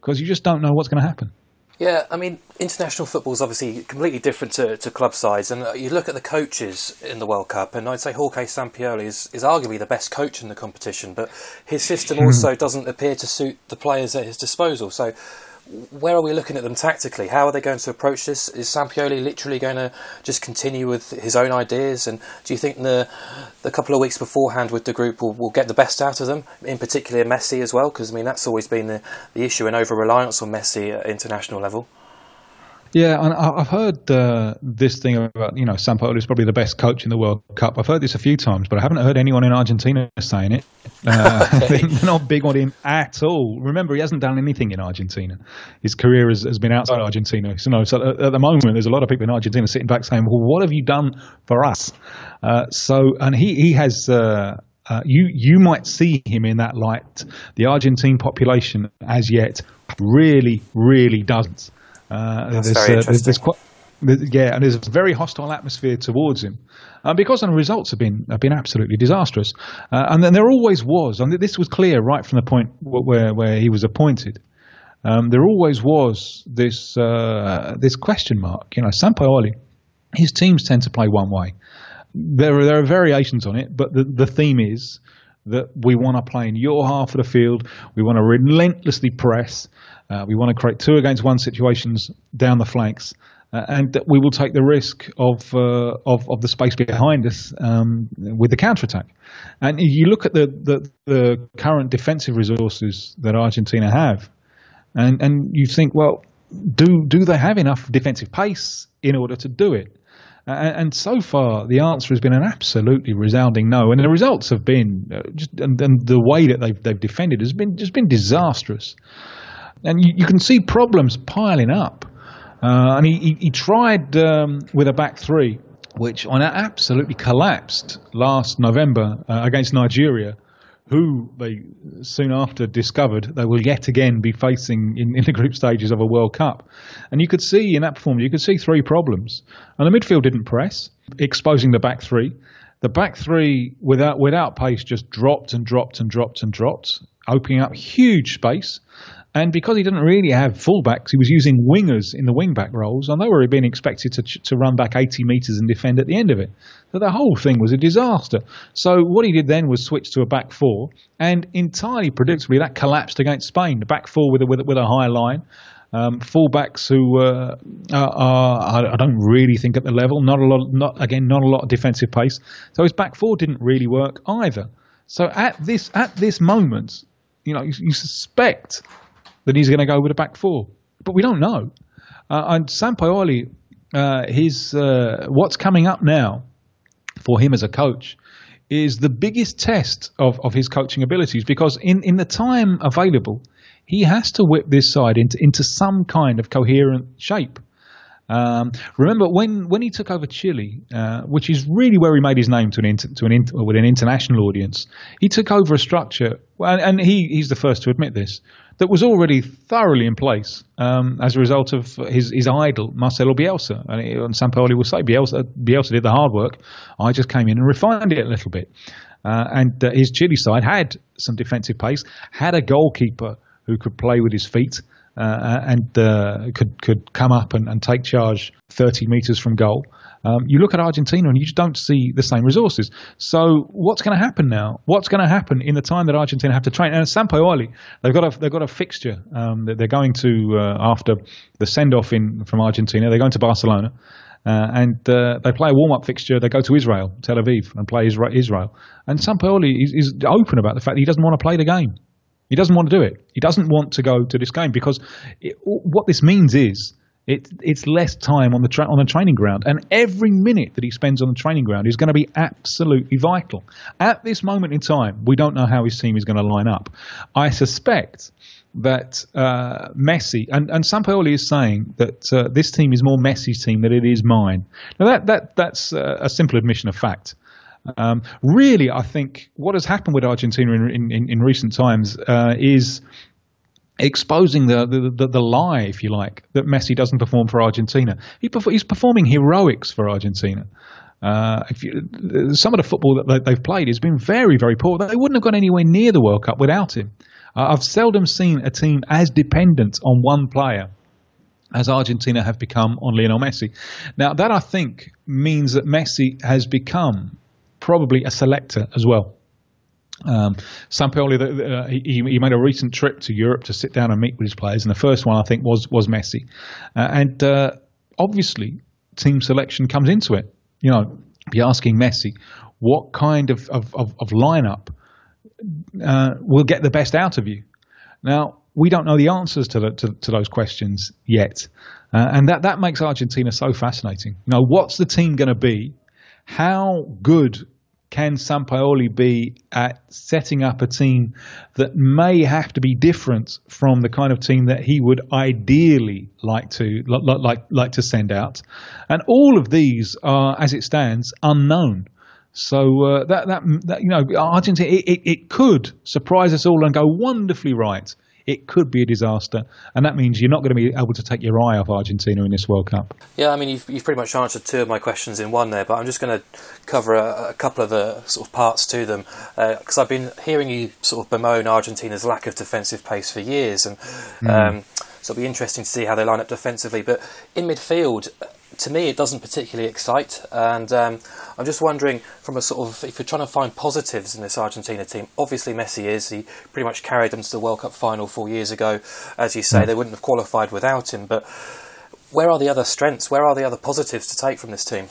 because you just don't know what's going to happen. Yeah, I mean, international football is obviously completely different to, to club sides, and uh, you look at the coaches in the World Cup, and I'd say Jorge Sampaoli is, is arguably the best coach in the competition, but his system also doesn't appear to suit the players at his disposal. So, where are we looking at them tactically? How are they going to approach this? Is Sampaoli literally going to just continue with his own ideas? And do you think the the couple of weeks beforehand with the group will, will get the best out of them, in particular Messi as well? Because I mean that's always been the, the issue, and over reliance on Messi at international level. Yeah, and I've heard uh, this thing about you know Sampaoli is probably the best coach in the World Cup. I've heard this a few times, but I haven't heard anyone in Argentina saying it. Uh, okay. They're not big on him at all. Remember, he hasn't done anything in Argentina. His career has, has been outside Argentina. So, no, so at, at, the moment, there's a lot of people in Argentina sitting back saying, "Well, what have you done for us?" Uh, so, and he he has. Uh, uh, you you might see him in that light. The Argentine population, as yet, really really doesn't. Uh, That's very uh, interesting. There's, quite, yeah, and there's a very hostile atmosphere towards him uh, because the results have been have been absolutely disastrous. Uh, and then there always was, and this was clear right from the point where where he was appointed. Um, there always was this uh, this question mark. You know, Sampaoli, his teams tend to play one way. There are, there are variations on it, but the, the theme is that we want to play in your half of the field. We want to relentlessly press. Uh, we want to create two against one situations down the flanks, uh, and we will take the risk of, uh, of, of the space behind us um, with the counter attack. And you look at the, the, the current defensive resources that Argentina have, and and you think, well, do do they have enough defensive pace in order to do it? And, so far, the answer has been an absolutely resounding no. And the results have been uh, just, and, and, the way that they've they've defended has been just been disastrous and you, you can see problems piling up. Uh, and he, he, he tried um, with a back three, which on absolutely collapsed last November uh, against Nigeria, who they soon after discovered they will yet again be facing in, in the group stages of a World Cup. And you could see in that performance, you could see three problems. And the midfield didn't press, exposing the back three. The back three, without without pace, just dropped and dropped and dropped and dropped, opening up huge space. And because he didn't really have fullbacks, he was using wingers in the wingback roles, and they were being expected to, to run back 80 metres and defend at the end of it. So the whole thing was a disaster. So what he did then was switch to a back four, and entirely predictably, that collapsed against Spain. The back four with a, with a, with a high line. Um, fullbacks who uh, are, I don't really think at the level. Not a lot, not again, not a lot of defensive pace. So his back four didn't really work either. So at this at this moment, you know, you, you suspect that he's going to go with a back four. But we don't know. Uh, and Sampaoli, uh, his uh, what's coming up now for him as a coach is the biggest test of, of his coaching abilities because in, in the time available, he has to whip this side into, into some kind of coherent shape. Um, remember when, when he took over Chile, uh, which is really where he made his name to an inter, to an inter, with an international audience. He took over a structure, and, and he, he's the first to admit this, that was already thoroughly in place um, as a result of his, his idol Marcelo Bielsa. And, Sampaoli will say Bielsa, Bielsa did the hard work. I just came in and refined it a little bit. Uh, and uh, his Chile side had some defensive pace, had a goalkeeper who could play with his feet. uh, and uh, could could come up and, and take charge 30 meters from goal. Um, you look at Argentina and you just don't see the same resources. So what's going to happen now? What's going to happen in the time that Argentina have to train? And Sampaoli, they've got a they've got a fixture um, that they're going to uh, after the send off in from Argentina. They're going to Barcelona. Uh, and uh, they play a warm-up fixture. They go to Israel, Tel Aviv, and play Israel. And Sampaoli is, is open about the fact that he doesn't want to play the game. He doesn't want to do it. He doesn't want to go to this game because it, what this means is it, it's less time on the tra- on the training ground, and every minute that he spends on the training ground is going to be absolutely vital. At this moment in time, we don't know how his team is going to line up. I suspect that uh, Messi and and Sampaoli is saying that uh, this team is more Messi's team than it is mine. Now that that that's uh, a simple admission of fact. Um, really, I think what has happened with Argentina in in, in recent times uh, is exposing the, the, the, lie, if you like, that Messi doesn't perform for Argentina. He he's performing heroics for Argentina. Uh, you, some of the football that they've played has been very, very poor. They wouldn't have gone anywhere near the World Cup without him. Uh, I've seldom seen a team as dependent on one player as Argentina have become on Lionel Messi. Now, that I think means that Messi has become probably a selector as well. Um, Sampaoli, uh, he, he, made a recent trip to Europe to sit down and meet with his players, and the first one I think was was Messi, uh, and uh, obviously team selection comes into it. You know, be asking Messi what kind of of, of, of lineup uh, will get the best out of you. Now, we don't know the answers to, the, to, to those questions yet. Uh, and that, that makes Argentina so fascinating. You know, what's the team going to be? How good can Sampaoli be at setting up a team that may have to be different from the kind of team that he would ideally like to like like, like to send out? And all of these are, as it stands, unknown. So uh, that, that, that you know Argentina it, it, it, could surprise us all and go wonderfully right. It could be a disaster, and that means you're not going to be able to take your eye off Argentina in this World Cup. Yeah, I mean you've, you've pretty much answered two of my questions in one there, but I'm just going to cover a, a couple of the sort of parts to them because uh, I've been hearing you sort of bemoan Argentina's lack of defensive pace for years, and mm. um, so it'll be interesting to see how they line up defensively. But in midfield, to me, it doesn't particularly excite. And um, I'm just wondering, from a sort of, if you're trying to find positives in this Argentina team, obviously Messi is. He pretty much carried them to the World Cup final four years ago. As you say, mm. they wouldn't have qualified without him. But where are the other strengths? Where are the other positives to take from this team?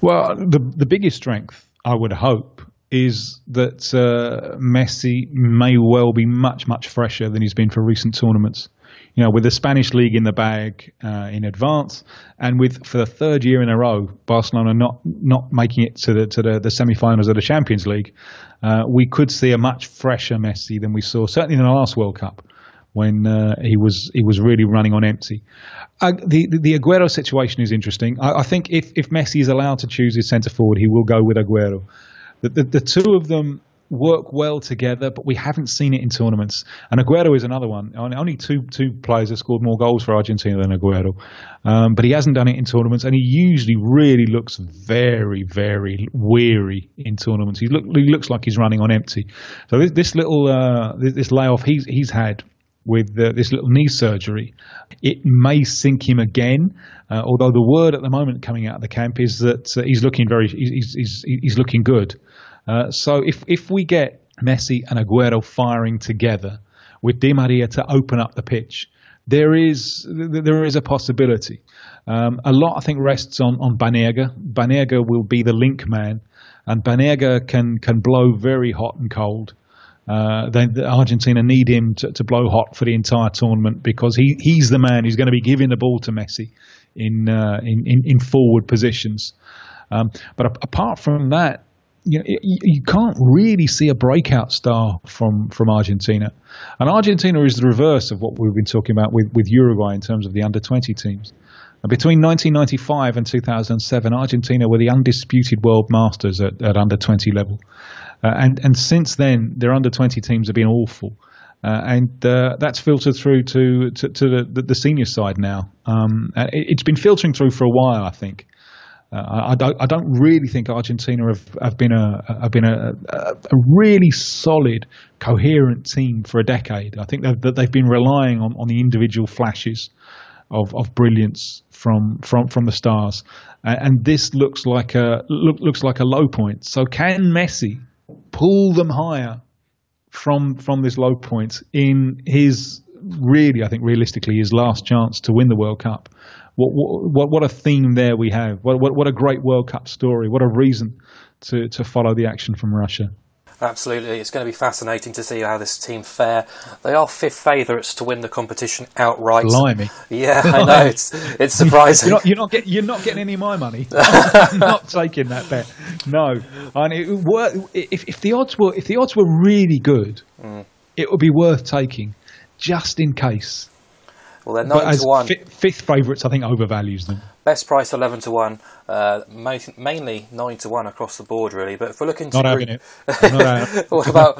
Well, the the biggest strength, I would hope, is that uh, Messi may well be much much fresher than he's been for recent tournaments you know, with the Spanish league in the bag uh, in advance, and with for the third year in a row, Barcelona not not making it to the to the, the semi-finals of the Champions League, uh, we could see a much fresher Messi than we saw certainly in the last World Cup when uh, he was he was really running on empty. Uh, the, the, Aguero situation is interesting. I, I, think if if Messi is allowed to choose his centre forward, he will go with Aguero. The, the, the two of them work well together, but we haven't seen it in tournaments. And Aguero is another one. Only two two players have scored more goals for Argentina than Aguero, um, but he hasn't done it in tournaments, and he usually really looks very very weary in tournaments. He, look, he looks like he's running on empty. So this, this little uh, this, layoff he's he's had with uh, this little knee surgery, it may sink him again. Uh, although the word at the moment coming out of the camp is that uh, he's looking very he's, he's, he's looking good. Uh, so if if we get Messi and Aguero firing together with Di Maria to open up the pitch, there is there is a possibility. Um, a lot I think rests on on Banega. Banega will be the link man, and Banega can can blow very hot and cold. Uh, they, Argentina need him to, to, blow hot for the entire tournament because he, he's the man who's going to be giving the ball to Messi in uh, in, in, in, forward positions. Um, but apart from that, you, know, you, you can't really see a breakout star from, from Argentina. And Argentina is the reverse of what we've been talking about with, with Uruguay in terms of the under 20 teams. Between 1995 and 2007, Argentina were the undisputed world masters at, at under 20 level. Uh, and, and since then, their under 20 teams have been awful. Uh, and uh, that's filtered through to, to, to the, the, senior side now. Um, it, has been filtering through for a while, I think. Uh, I, don't, I don't really think Argentina have, have been a have been a, a, a really solid, coherent team for a decade. I think that they've been relying on, on the individual flashes of, of brilliance from from from the stars, and this looks like a look, looks like a low point. So can Messi pull them higher from from this low point in his really, I think, realistically, his last chance to win the World Cup? What what what a theme there we have. What what what a great World Cup story. What a reason to to follow the action from Russia. Absolutely, it's going to be fascinating to see how this team fare. They are fifth favourites to win the competition outright. Blimey! Yeah, I know it's it's surprising. you're, not, you're not, get, you're not getting any of my money. I'm not taking that bet. No, and it were, if if the odds were if the odds were really good, mm. it would be worth taking, just in case. Well, they're nine to one. fifth favourites, I think, overvalues them. Best price eleven to one, uh, mainly nine to one across the board, really. But if we're looking to not having it, not what about?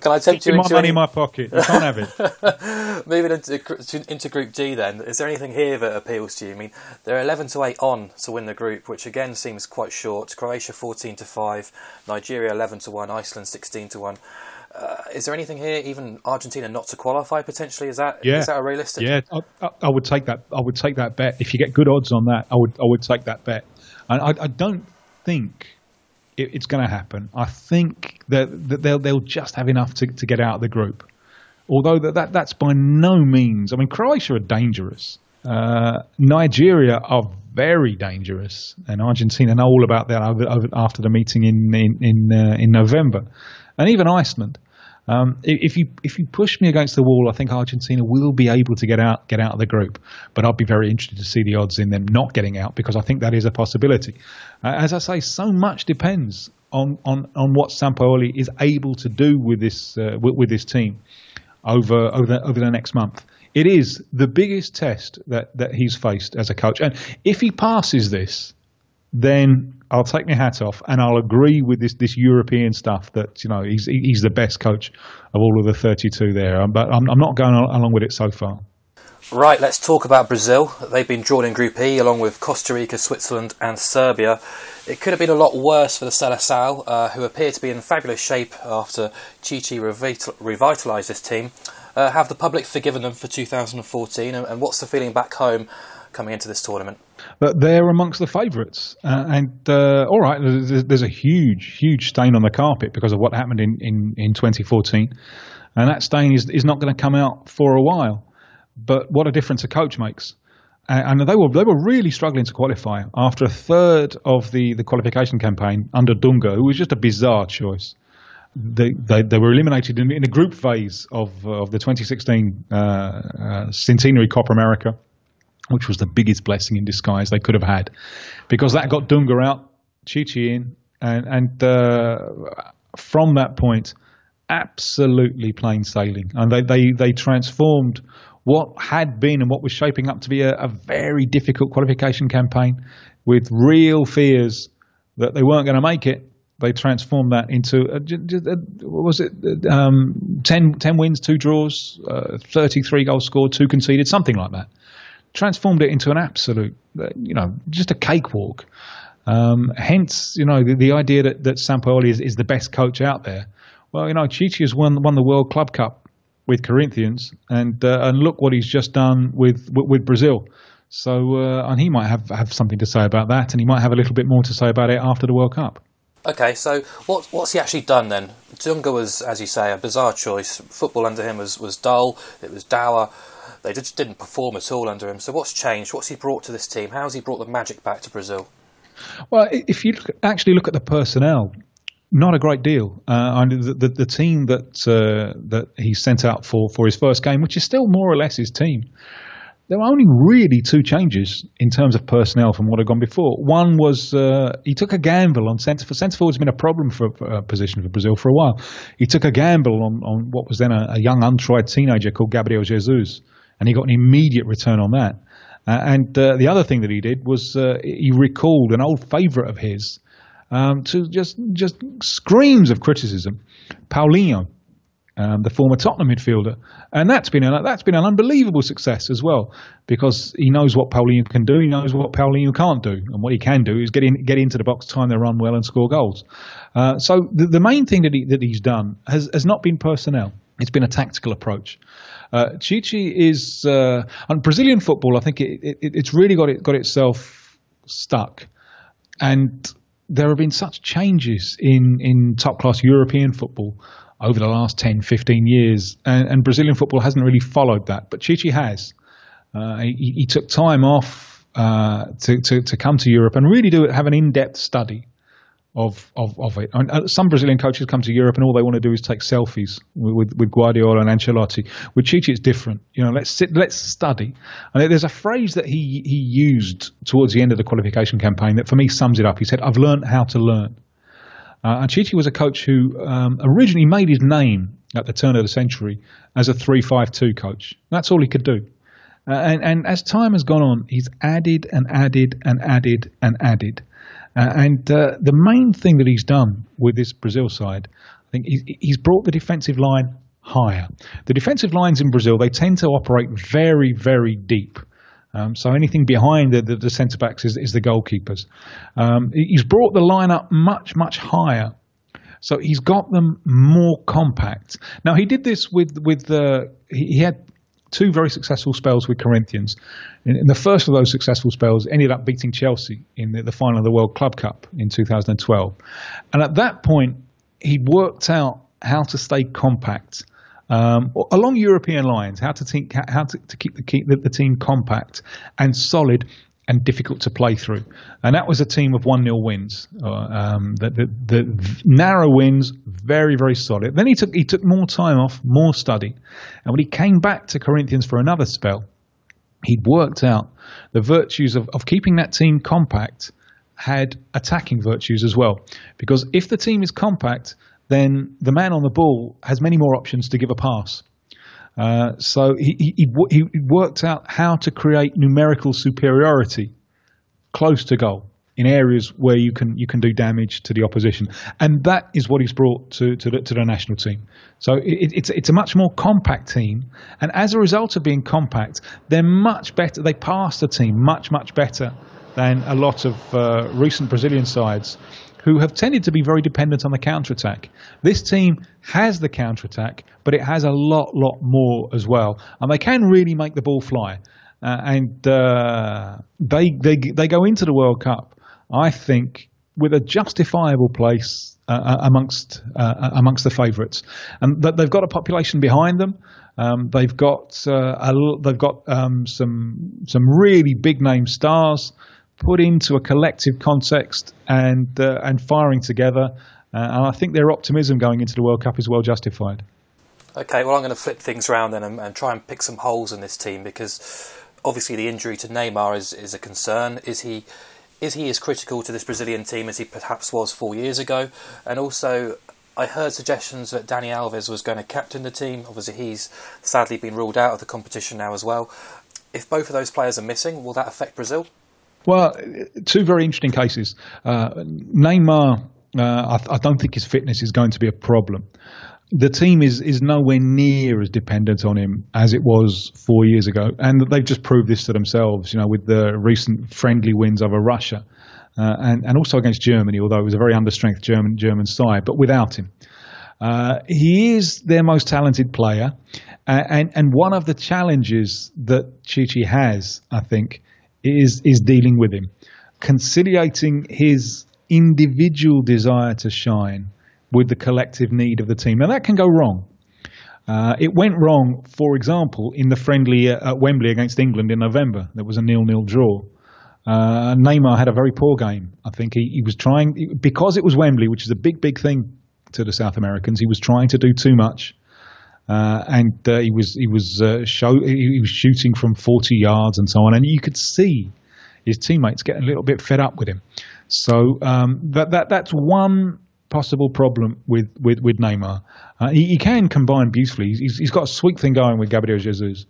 Can I tempt you my into money any... in my pocket? You can't have it. Moving into, into Group D, then, is there anything here that appeals to you? I mean, they're eleven to eight on to win the group, which again seems quite short. Croatia fourteen to five, Nigeria eleven to one, Iceland sixteen to one. Uh, is there anything here, even Argentina not to qualify potentially? Is that yeah. is that a realistic? Yeah, I, I, would take that. I would take that bet if you get good odds on that. I would I would take that bet, and I, I don't think it, it's going to happen. I think that, that they'll they'll just have enough to, to get out of the group. Although that, that that's by no means. I mean, Croatia are dangerous. Uh, Nigeria are very dangerous, and Argentina know all about that over, over, after the meeting in in in, uh, in November and even Iceland. Um, if you if you push me against the wall, I think Argentina will be able to get out get out of the group. But I'd be very interested to see the odds in them not getting out because I think that is a possibility. Uh, as I say, so much depends on, on, on what Sampaoli is able to do with this uh, with, with, this team over over the, over the next month. It is the biggest test that, that he's faced as a coach, and if he passes this, then I'll take my hat off and I'll agree with this this European stuff that you know he's he's the best coach of all of the 32 there. Um, but I'm, I'm not going along with it so far. Right, let's talk about Brazil. They've been drawn in Group E along with Costa Rica, Switzerland, and Serbia. It could have been a lot worse for the Seleção, uh, who appear to be in fabulous shape after revital- revitalised this team. Uh, have the public forgiven them for 2014, and, and what's the feeling back home coming into this tournament? But they're amongst the favourites. Uh, and uh, all right, there's, there's, a huge, huge stain on the carpet because of what happened in, in, in 2014. And that stain is, is not going to come out for a while. But what a difference a coach makes. And they were they were really struggling to qualify after a third of the, the qualification campaign under Dunga, who was just a bizarre choice. They, they, they were eliminated in, in the group phase of of the 2016 uh, uh, Centenary Copa America which was the biggest blessing in disguise they could have had, because that got Dunga out, Tite in, and, and uh, from that point, absolutely plain sailing, and they, they they transformed what had been and what was shaping up to be a, a very difficult qualification campaign with real fears that they weren't going to make it. They transformed that into a, a, was it? Um, 10, 10, wins, two draws, uh, 33 goals scored, two conceded, something like that transformed it into an absolute, uh, you know, just a cakewalk. Um, hence, you know, the, the, idea that, that Sampaoli is, is the best coach out there. Well, you know, Tite has won, won the World Club Cup with Corinthians, and uh, and look what he's just done with with, with Brazil. So, uh, and he might have, have something to say about that, and he might have a little bit more to say about it after the World Cup. Okay, so what, what's he actually done then? Dunga was, as you say, a bizarre choice. Football under him was, was dull, it was dour. They just didn't perform at all under him. So what's changed? What's he brought to this team? How has he brought the magic back to Brazil? Well, if you actually look at the personnel, not a great deal. Uh, the, the, the, team that uh, that he sent out for, for his first game, which is still more or less his team, there were only really two changes in terms of personnel from what had gone before. One was uh, he took a gamble on centre for centre forward has been a problem for a uh, position for Brazil for a while. He took a gamble on, on what was then a, a young untried teenager called Gabriel Jesus and he got an immediate return on that. Uh, and uh, the other thing that he did was uh, he recalled an old favourite of his um, to just just screams of criticism, Paulinho. um, the former Tottenham midfielder, and that's been an, that's been an unbelievable success as well because he knows what Paulinho can do, he knows what Paulinho can't do, and what he can do is get in, get into the box, time their run well, and score goals. Uh, so the, the main thing that he, that he's done has has not been personnel; it's been a tactical approach. Uh, Tite is uh, on Brazilian football. I think it, it, it's really got it got itself stuck, and there have been such changes in in top class European football over the last 10, 15 years, and, and Brazilian football hasn't really followed that, but Tite has. Uh, he, he, took time off uh, to, to, to come to Europe and really do have an in-depth study of, of, of it. And uh, some Brazilian coaches come to Europe and all they want to do is take selfies with, with Guardiola and Ancelotti. With Tite, it's different. You know, let's sit, let's study. And there's a phrase that he he used towards the end of the qualification campaign that for me sums it up. He said, "I've learned how to learn." Uh, and Tite was a coach who um, originally made his name at the turn of the century as a 3-5-2 coach. That's all he could do. Uh, and, and as time has gone on, he's added and added and added and added. Uh, and uh, the main thing that he's done with this Brazil side, I think he's, brought the defensive line higher. The defensive lines in Brazil, they tend to operate very, very deep. Um, so anything behind the, the, the centre backs is, is, the goalkeepers. Um, he's brought the line up much, much higher. So he's got them more compact. Now he did this with with uh, he, he, had two very successful spells with Corinthians. In, in, the first of those successful spells, ended up beating Chelsea in the, the final of the World Club Cup in 2012. And at that point, he worked out how to stay compact um, along European lines, how to, think, how to, to keep, the, keep the, the, team compact and solid and difficult to play through. And that was a team of 1 0 wins. Uh, um, the, the, the, narrow wins, very, very solid. Then he took, he took more time off, more study. And when he came back to Corinthians for another spell, he'd worked out the virtues of, of keeping that team compact had attacking virtues as well. Because if the team is compact, then the man on the ball has many more options to give a pass. Uh, so he, he, he, worked out how to create numerical superiority close to goal in areas where you can you can do damage to the opposition, and that is what he's brought to to the, to the national team. So it, it's it's a much more compact team, and as a result of being compact, they're much better. They pass the team much much better than a lot of uh, recent Brazilian sides who have tended to be very dependent on the counter attack. This team has the counter attack, but it has a lot, lot more as well, and they can really make the ball fly. Uh, and uh, they, they they go into the World Cup, I think, with a justifiable place uh, uh amongst uh, amongst the favourites, and they've got a population behind them. Um, they've got uh, they've got um, some some really big name stars put into a collective context and uh, and firing together. Uh, and I think their optimism going into the World Cup is well justified. Okay, well, I'm going to flip things around then and, and try and pick some holes in this team because obviously the injury to Neymar is, is a concern. Is he is he as critical to this Brazilian team as he perhaps was four years ago? And also, I heard suggestions that Dani Alves was going to captain the team. Obviously, he's sadly been ruled out of the competition now as well. If both of those players are missing, will that affect Brazil? Well, two very interesting cases. Uh, Neymar, uh, I, I, don't think his fitness is going to be a problem. The team is, is nowhere near as dependent on him as it was four years ago, and they've just proved this to themselves. You know, with the recent friendly wins over Russia, uh, and and also against Germany, although it was a very understrength German German side, but without him. Uh, he is their most talented player, and and one of the challenges that Tite has, I think, is is dealing with him, conciliating his individual desire to shine with the collective need of the team. Now that can go wrong. Uh, it went wrong, for example, in the friendly at Wembley against England in November. There was a nil-nil draw. Uh, Neymar had a very poor game. I think he, he was trying because it was Wembley, which is a big, big thing to the South Americans. He was trying to do too much. Uh, and uh, he was he was uh, show he was shooting from 40 yards and so on, and you could see his teammates getting a little bit fed up with him. So um, that that that's one possible problem with with with Neymar. Uh, he, he, can combine beautifully. He's, he's got a sweet thing going with Gabriel Jesus,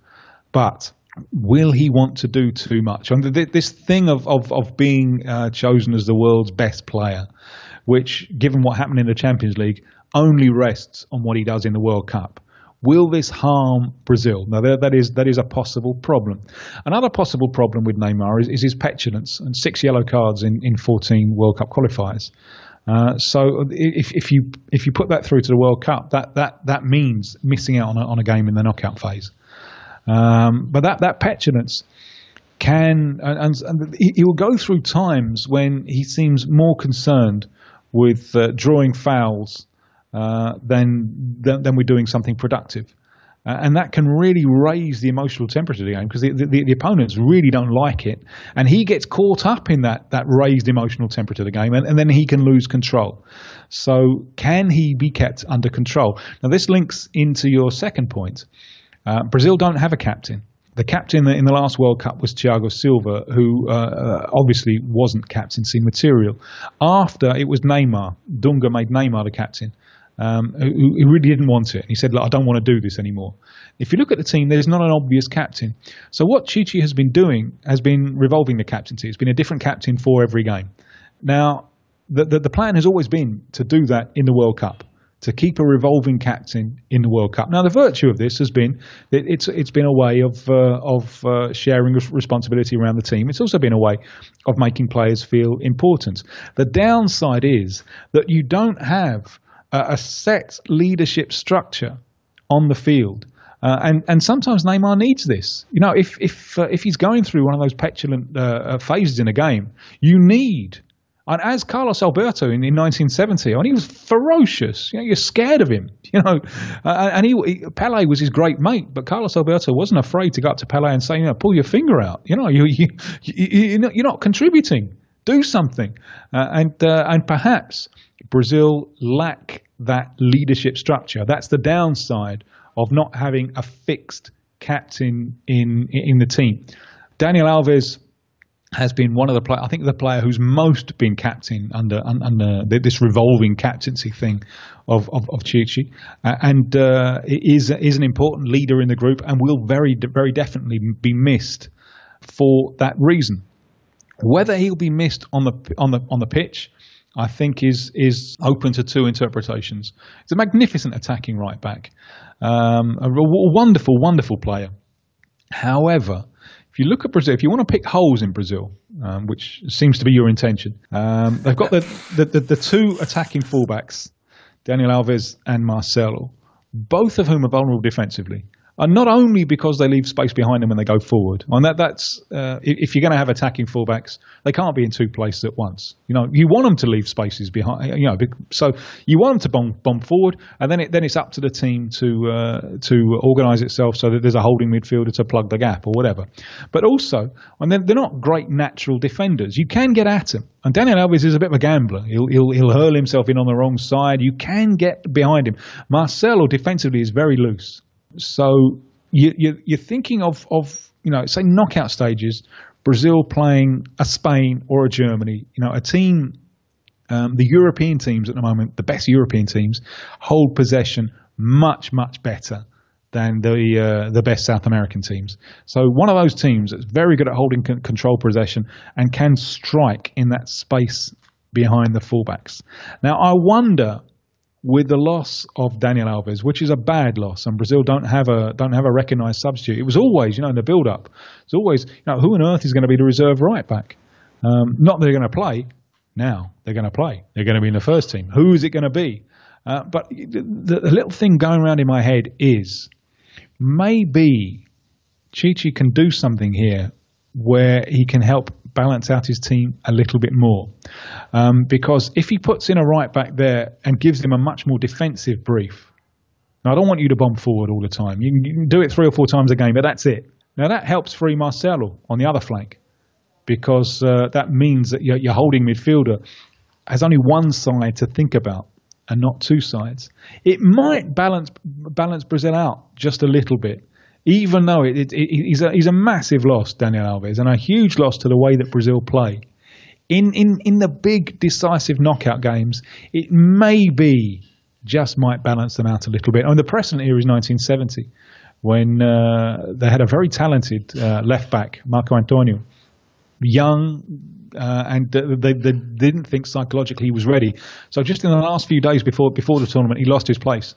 but will he want to do too much? And this thing of of of being uh, chosen as the world's best player, which given what happened in the Champions League only rests on what he does in the World Cup. Will this harm Brazil? Now, that is that is a possible problem. Another possible problem with Neymar is, is his petulance and six yellow cards in, in 14 World Cup qualifiers. Uh, so if, if you if you put that through to the World Cup, that that that means missing out on a, on a game in the knockout phase. Um, but that that petulance can and, and, he will go through times when he seems more concerned with uh, drawing fouls uh, than, than, than we're doing something productive. Uh, and that can really raise the emotional temperature of the game because the, the, the, opponents really don't like it. And he gets caught up in that, that raised emotional temperature of the game, and, and then he can lose control. So, can he be kept under control? Now, this links into your second point. Uh, Brazil don't have a captain. The captain in the last World Cup was Thiago Silva, who uh, uh, obviously wasn't captaincy material. After it was Neymar, Dunga made Neymar the captain um, who, who, really didn't want it. He said, Look, I don't want to do this anymore. If you look at the team, there's not an obvious captain. So what Tite has been doing has been revolving the captaincy. It's been a different captain for every game. Now, the, the, the plan has always been to do that in the World Cup to keep a revolving captain in the World Cup. Now, the virtue of this has been that it's it's been a way of uh, of uh, sharing responsibility around the team. It's also been a way of making players feel important. The downside is that you don't have a set leadership structure on the field. Uh, and and sometimes Neymar needs this. You know, if if uh, if he's going through one of those petulant uh, uh phases in a game, you need. And as Carlos Alberto in, in 1970, I mean, he was ferocious. You know, you're scared of him. You know, uh, and he, he, Pele was his great mate, but Carlos Alberto wasn't afraid to go up to Pele and say, you know, pull your finger out. You know, you, you, you, you're not contributing. Do something. Uh, and and perhaps Brazil lack that leadership structure. That's the downside of not having a fixed captain in in the team. Daniel Alves has been one of the play. I think the player who's most been captain under under this revolving captaincy thing of of, of Tite, uh, and uh, is is an important leader in the group, and will very very definitely be missed for that reason. Whether he'll be missed on the on the on the pitch I think is is open to two interpretations. He's a magnificent attacking right back, um, a, a wonderful, wonderful player. However, if you look at Brazil, if you want to pick holes in Brazil, um, which seems to be your intention, um, they've got the, the, the, the, two attacking fullbacks, Daniel Alves and Marcelo, both of whom are vulnerable defensively and not only because they leave space behind them when they go forward. And that that's uh, if you're going to have attacking fullbacks, they can't be in two places at once. You know, you want them to leave spaces behind. You know, so you want them to bomb, bomb forward, and then it, then it's up to the team to uh, to organise itself so that there's a holding midfielder to plug the gap or whatever. But also, and they're, they're not great natural defenders. You can get at them. And Daniel Alves is a bit of a gambler. He'll, he'll, he'll hurl himself in on the wrong side. You can get behind him. Marcelo defensively is very loose. So you, you, you're thinking of, of, you know, say knockout stages, Brazil playing a Spain or a Germany, you know, a team, um, the European teams at the moment, the best European teams, hold possession much, much better than the uh, the best South American teams. So one of those teams that's very good at holding control possession and can strike in that space behind the fullbacks. Now I wonder with the loss of Daniel Alves, which is a bad loss, and Brazil don't have a don't have a recognised substitute. It was always, you know, in the build up, it's always, you know, who on earth is going to be the reserve right back? Um, not that they're going to play now; they're going to play. They're going to be in the first team. Who is it going to be? Uh, but the, the, little thing going around in my head is maybe Tite can do something here where he can help balance out his team a little bit more. Um, because if he puts in a right back there and gives him a much more defensive brief, now I don't want you to bomb forward all the time. You can, you can do it three or four times a game, but that's it. Now that helps free Marcelo on the other flank because uh, that means that your, your holding midfielder has only one side to think about and not two sides. It might balance balance Brazil out just a little bit even though it, it, it, he's, a, he's a massive loss, Daniel Alves, and a huge loss to the way that Brazil play. In, in, in the big decisive knockout games, it maybe just might balance them out a little bit. I mean, the precedent here is 1970, when uh, they had a very talented uh, left back, Marco Antonio, young, uh, and they, they didn't think psychologically he was ready. So just in the last few days before before the tournament, he lost his place,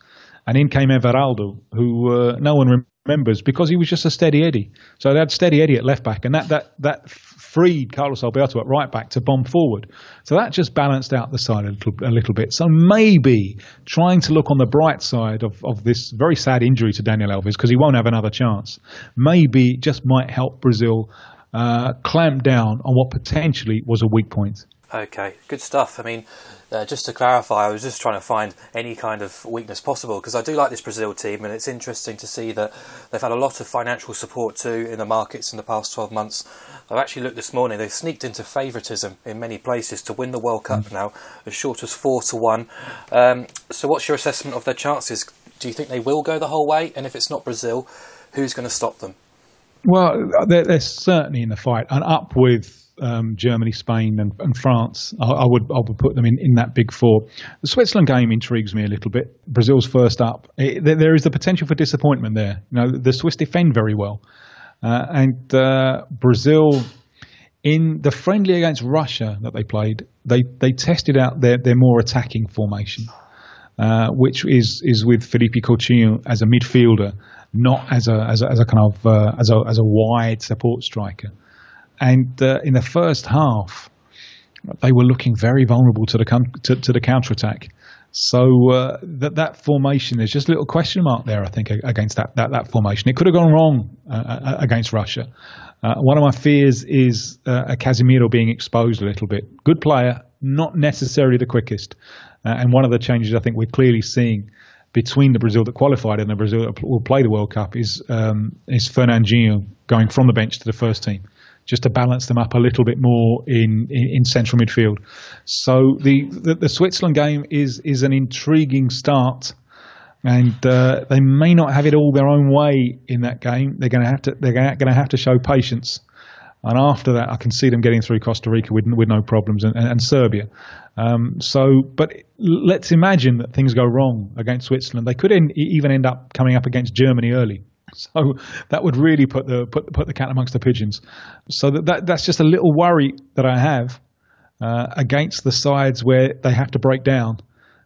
and in came Everaldo, who uh, no one remembers because he was just a steady Eddie. So they had steady Eddie at left back, and that that that freed Carlos Alberto at right back to bomb forward. So that just balanced out the side a little a little bit. So maybe trying to look on the bright side of, of this very sad injury to Daniel Alves because he won't have another chance. Maybe just might help Brazil uh, clamp down on what potentially was a weak point. Okay, good stuff. I mean, uh, just to clarify, I was just trying to find any kind of weakness possible because I do like this Brazil team, and it's interesting to see that they've had a lot of financial support too in the markets in the past 12 months. I've actually looked this morning; they've sneaked into favouritism in many places to win the World Cup mm. now, as short as four to one. Um, so, what's your assessment of their chances? Do you think they will go the whole way? And if it's not Brazil, who's going to stop them? Well, they're, they're certainly in the fight, and up with um, Germany, Spain, and, and France. I, I, would I would put them in, in that big four. The Switzerland game intrigues me a little bit. Brazil's first up. It, there, is the potential for disappointment there. You know, the Swiss defend very well, uh, and uh, Brazil. In the friendly against Russia that they played, they, they tested out their, their more attacking formation, uh, which is, is with Felipe Coutinho as a midfielder, not as a, as a, as a kind of uh, as a, as a wide support striker. And uh, in the first half, they were looking very vulnerable to the to, to the counter attack. So uh, that that formation, there's just a little question mark there. I think against that that, that formation, it could have gone wrong uh, uh against Russia. Uh, one of my fears is uh, Casemiro being exposed a little bit. Good player, not necessarily the quickest. Uh, and one of the changes I think we're clearly seeing between the Brazil that qualified and the Brazil that will play the World Cup is um, is Fernandinho going from the bench to the first team just to balance them up a little bit more in, in, in central midfield. So the, the, the Switzerland game is is an intriguing start, and uh, they may not have it all their own way in that game. They're going to have to they're going to have to show patience. And after that, I can see them getting through Costa Rica with, with no problems and, and, and Serbia. Um, so, but let's imagine that things go wrong against Switzerland. They could end, even end up coming up against Germany early. So that would really put the put put the cat amongst the pigeons. So that, that that's just a little worry that I have uh, against the sides where they have to break down.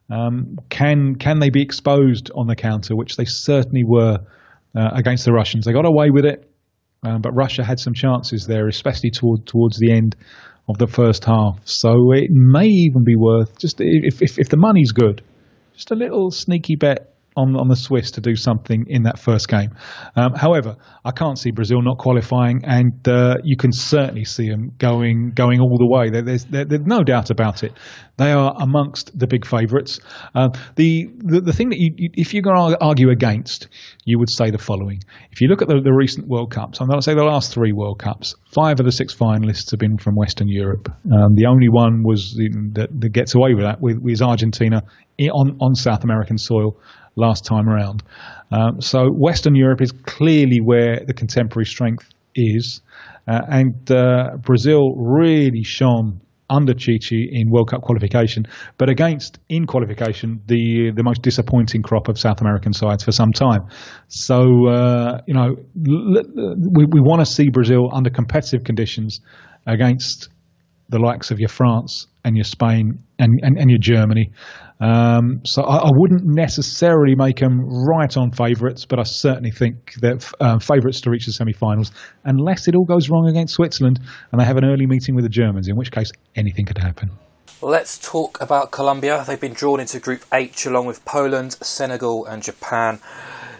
Um, can can they be exposed on the counter, which they certainly were uh, against the Russians? They got away with it, um, but Russia had some chances there, especially toward, towards the end of the first half. So it may even be worth just if if, if the money's good, just a little sneaky bet on, on the Swiss to do something in that first game. Um, however, I can't see Brazil not qualifying, and uh, you can certainly see them going going all the way. There, there's, there, there's no doubt about it. They are amongst the big favourites. Uh, the, the, the thing that you, you if you're going to argue against, you would say the following: If you look at the, the recent World Cups, I'm going to say the last three World Cups, five of the six finalists have been from Western Europe. Um, the only one was that, that gets away with that with, with Argentina on on South American soil last time around. Um, so Western Europe is clearly where the contemporary strength is, uh, and uh, Brazil really shone under Tite in World Cup qualification, but against in qualification the the most disappointing crop of South American sides for some time. So uh, you know we we want to see Brazil under competitive conditions against the likes of your France and your Spain and, and, and your Germany. Um, so I, I, wouldn't necessarily make them right on favourites, but I certainly think that uh, favourites to reach the semi-finals, unless it all goes wrong against Switzerland and they have an early meeting with the Germans, in which case anything could happen. Let's talk about Colombia. They've been drawn into Group H along with Poland, Senegal, and Japan.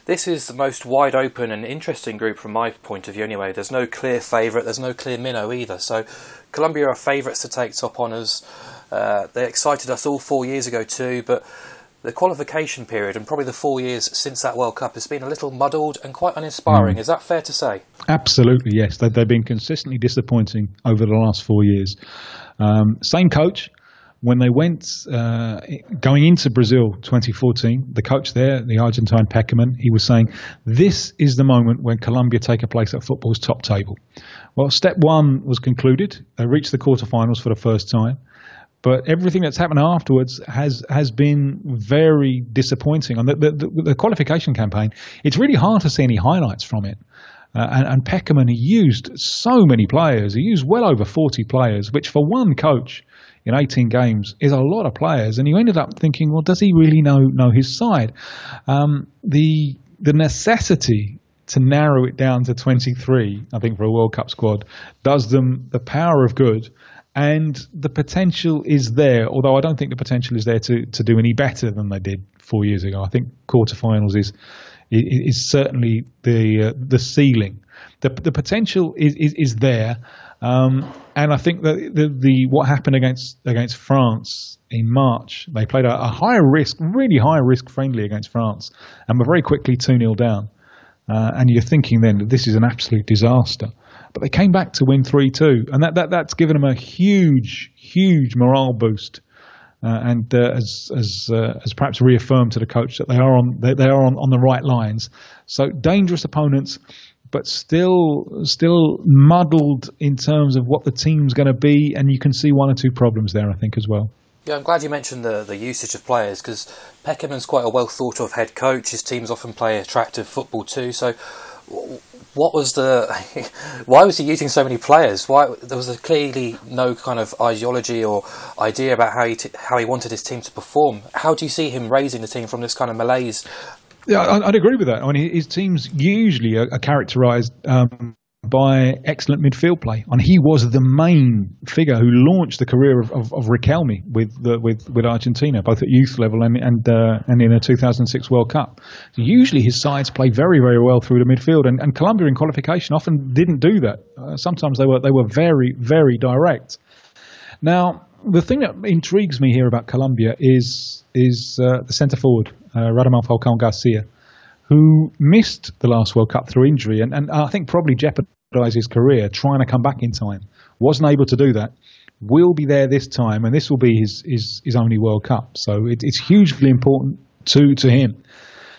This is the most wide open and interesting group from my point of view, anyway. There's no clear favourite, there's no clear minnow either. So, Colombia are favourites to take top honours. Uh, they excited us all four years ago, too, but the qualification period and probably the four years since that World Cup has been a little muddled and quite uninspiring. Mm. Is that fair to say? Absolutely, yes. They, have been consistently disappointing over the last four years. Um, same coach, when they went uh, going into Brazil 2014, the coach there, the Argentine Pekerman, he was saying, "This is the moment when Colombia take a place at football's top table." Well, step one was concluded. They reached the quarterfinals for the first time, but everything that's happened afterwards has has been very disappointing. On the, the, the qualification campaign, it's really hard to see any highlights from it. Uh, and, and Pekerman, he used so many players. He used well over 40 players, which for one coach in 18 games is a lot of players. And you ended up thinking, well, does he really know know his side? Um, the the necessity to narrow it down to 23, I think, for a World Cup squad, does them the power of good. And the potential is there, although I don't think the potential is there to, to do any better than they did four years ago. I think quarterfinals is is certainly the uh, the ceiling. The the potential is is, is there, um, and I think that the, the what happened against against France in March, they played a, a high risk, really high risk friendly against France, and were very quickly two 0 down. Uh, and you're thinking then that this is an absolute disaster. But they came back to win 3 2, and that, that, that's given them a huge, huge morale boost. Uh, and uh, as as uh, as perhaps reaffirmed to the coach that they are on they, they are on, on the right lines. So dangerous opponents, but still still muddled in terms of what the team's going to be, and you can see one or two problems there, I think, as well. Yeah, I'm glad you mentioned the, the usage of players because Pekerman's quite a well thought of head coach. His teams often play attractive football too. So, what was the? why was he using so many players? Why there was clearly no kind of ideology or idea about how he t- how he wanted his team to perform. How do you see him raising the team from this kind of malaise? Yeah, I'd agree with that. I mean, his teams usually are, are characterised um, by excellent midfield play. And he was the main figure who launched the career of, of, of Riquelme with, the, with with Argentina, both at youth level and and, uh, and in a 2006 World Cup. So usually his sides play very very well through the midfield, and, and Colombia in qualification often didn't do that. Uh, sometimes they were they were very very direct. Now the thing that intrigues me here about Colombia is is uh, the centre forward uh, Radamel Falcao Garcia who missed the last World Cup through injury and, and I think probably jeopardised his career trying to come back in time. Wasn't able to do that. Will be there this time, and this will be his, his, his only World Cup. So it, it's hugely important to, to him.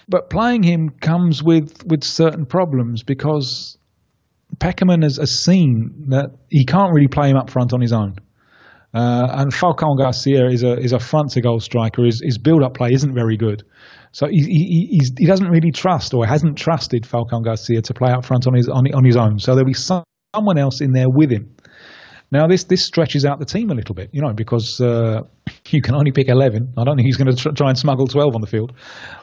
But playing him comes with, with certain problems because Pekerman has, has seen that he can't really play him up front on his own. Uh, and Falcao Garcia is a is a front to goal striker. His, his build up play isn't very good. So he, he, he doesn't really trust or hasn't trusted Falcao Garcia to play up front on his on, on his own. So there'll be some, someone else in there with him. Now this this stretches out the team a little bit, you know, because uh, you can only pick eleven. I don't think he's going to tr- try and smuggle twelve on the field.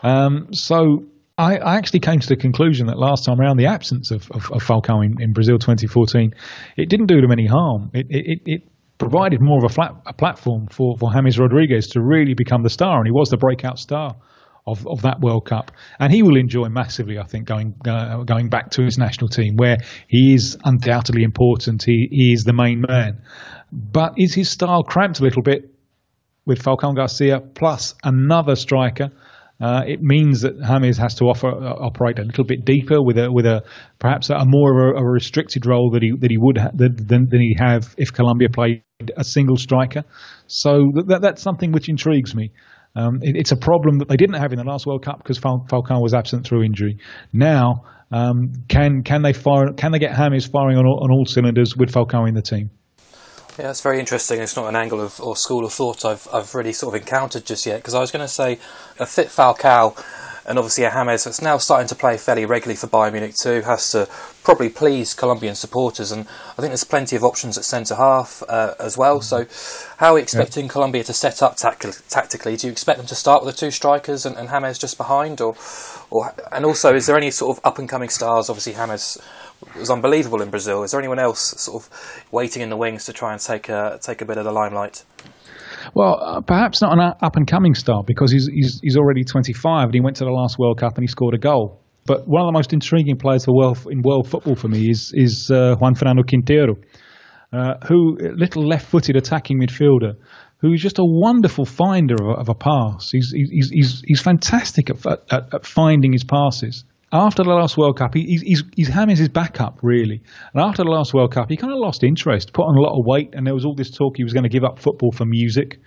Um, so I, I, actually came to the conclusion that last time around, the absence of, of, of Falcao in, in, Brazil 2014, it didn't do them any harm. It, it, it provided more of a, flat, a platform for, for James Rodriguez to really become the star, and he was the breakout star of, of that World Cup, and he will enjoy massively. I think going uh, going back to his national team, where he is undoubtedly important. He, he is the main man, but is his style cramped a little bit with Falcao Garcia plus another striker? Uh, it means that James has to offer, uh, operate a little bit deeper with a with a perhaps a more of a, a restricted role that he that he would ha- than, than he have if Colombia played a single striker. So that, that's something which intrigues me. Um, it, it's a problem that they didn't have in the last World Cup because Fal- Falcao was absent through injury. Now, um, can can they fire? Can they get James firing on all, on all cylinders with Falcao in the team? Yeah, that's very interesting. It's not an angle of or school of thought I've I've really sort of encountered just yet because I was going to say a fit Falcao and obviously a James that's now starting to play fairly regularly for Bayern Munich too has to probably please Colombian supporters, and I think there's plenty of options at centre half uh, as well. So, how are we expecting yeah. Colombia to set up tactically? Do you expect them to start with the two strikers and, and James just behind, or, or and also is there any sort of up and coming stars? Obviously, James was unbelievable in Brazil. Is there anyone else sort of waiting in the wings to try and take a, take a bit of the limelight? Well, uh, perhaps not an up and coming star because he's, he's, he's already 25 and he went to the last World Cup and he scored a goal. But one of the most intriguing players for world, in world football for me is is uh, Juan Fernando Quintero, uh, who little left-footed attacking midfielder, who's just a wonderful finder of, of a pass. He's he's he's, he's fantastic at, at, at finding his passes after the last World Cup, he, he's, he's James his backup, really. And after the last World Cup, he kind of lost interest, put on a lot of weight, and there was all this talk he was going to give up football for music.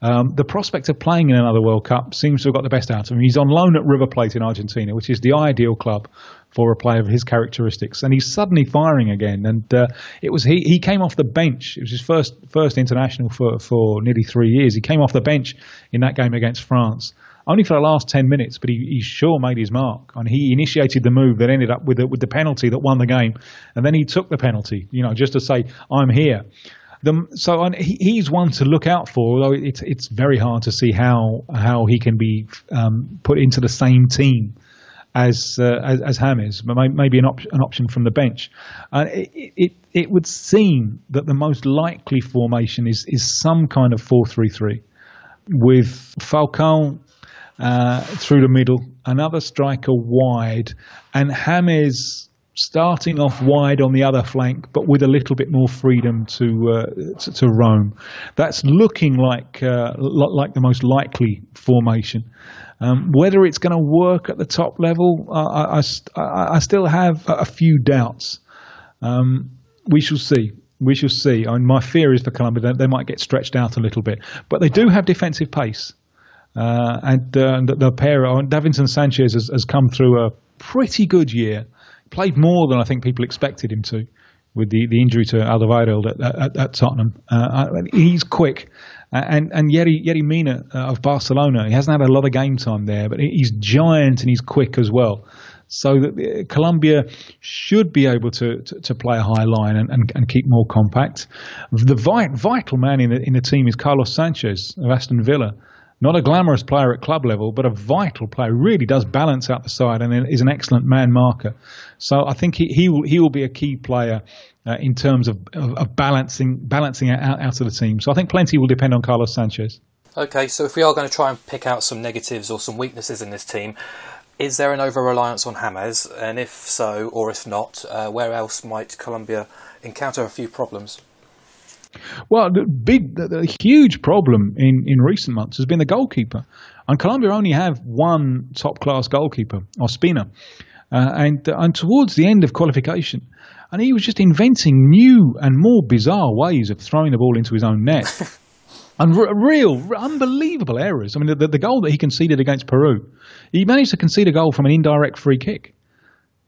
Um, the prospect of playing in another World Cup seems to have got the best out of him. He's on loan at River Plate in Argentina, which is the ideal club for a player of his characteristics, and he's suddenly firing again. And uh, it was he, he came off the bench. It was his first first international for, for nearly three years. He came off the bench in that game against France only for the last 10 minutes, but he, he sure made his mark. And he initiated the move that ended up with the, with the penalty that won the game. And then he took the penalty, you know, just to say, I'm here. The, so he, he's one to look out for. Although it's it's very hard to see how how he can be um, put into the same team as uh, as, as James, maybe an, op- an option from the bench. Uh, it, it it would seem that the most likely formation is is some kind of four three three with Falcao uh, through the middle, another striker wide, and James starting off wide on the other flank, but with a little bit more freedom to uh, to, to, roam. That's looking like uh, like the most likely formation. Um, whether it's going to work at the top level, I, I, I, still have a few doubts. Um, we shall see. We shall see. I mean, my fear is for Colombia that they might get stretched out a little bit, but they do have defensive pace. Uh, and uh, the, the pair, Davinson Sanchez has, has come through a pretty good year played more than I think people expected him to with the, the injury to Alderweireld at, at, at Tottenham. Uh, he's quick. Uh, and and Yerry, Yerry Mina uh, of Barcelona, he hasn't had a lot of game time there, but he's giant and he's quick as well. So that Colombia should be able to, to, to play a high line and, and, and, keep more compact. The vital man in the, in the team is Carlos Sanchez of Aston Villa not a glamorous player at club level, but a vital player. Really does balance out the side and is an excellent man marker. So I think he, he will he will be a key player uh, in terms of, of, of, balancing balancing out, out of the team. So I think plenty will depend on Carlos Sanchez. Okay, so if we are going to try and pick out some negatives or some weaknesses in this team, is there an over reliance on Hammers? And if so, or if not, uh, where else might Colombia encounter a few problems? Well, the big, the, the, huge problem in, in recent months has been the goalkeeper. And Colombia only have one top class goalkeeper, Ospina. Uh, and, uh, and towards the end of qualification, and he was just inventing new and more bizarre ways of throwing the ball into his own net. and r- real, r- unbelievable errors. I mean, the, the goal that he conceded against Peru, he managed to concede a goal from an indirect free kick.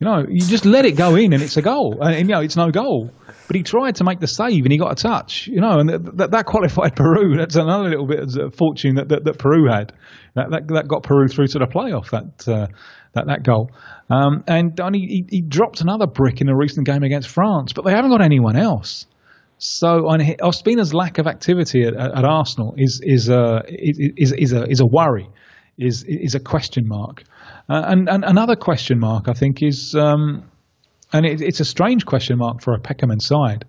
You know, you just let it go in and it's a goal. And, you know, it's no goal but he tried to make the save and he got a touch, you know, and that, that qualified Peru. That's another little bit of fortune that, that, that Peru had. That, that, that got Peru through to the playoff. That uh, that that goal, um, and, and he, he dropped another brick in a recent game against France, but they haven't got anyone else. So on Ospina's lack of activity at, at, Arsenal is is a is, is a is a worry, is is a question mark, uh, and, and another question mark I think is um, and it, it's a strange question mark for a Pekerman side,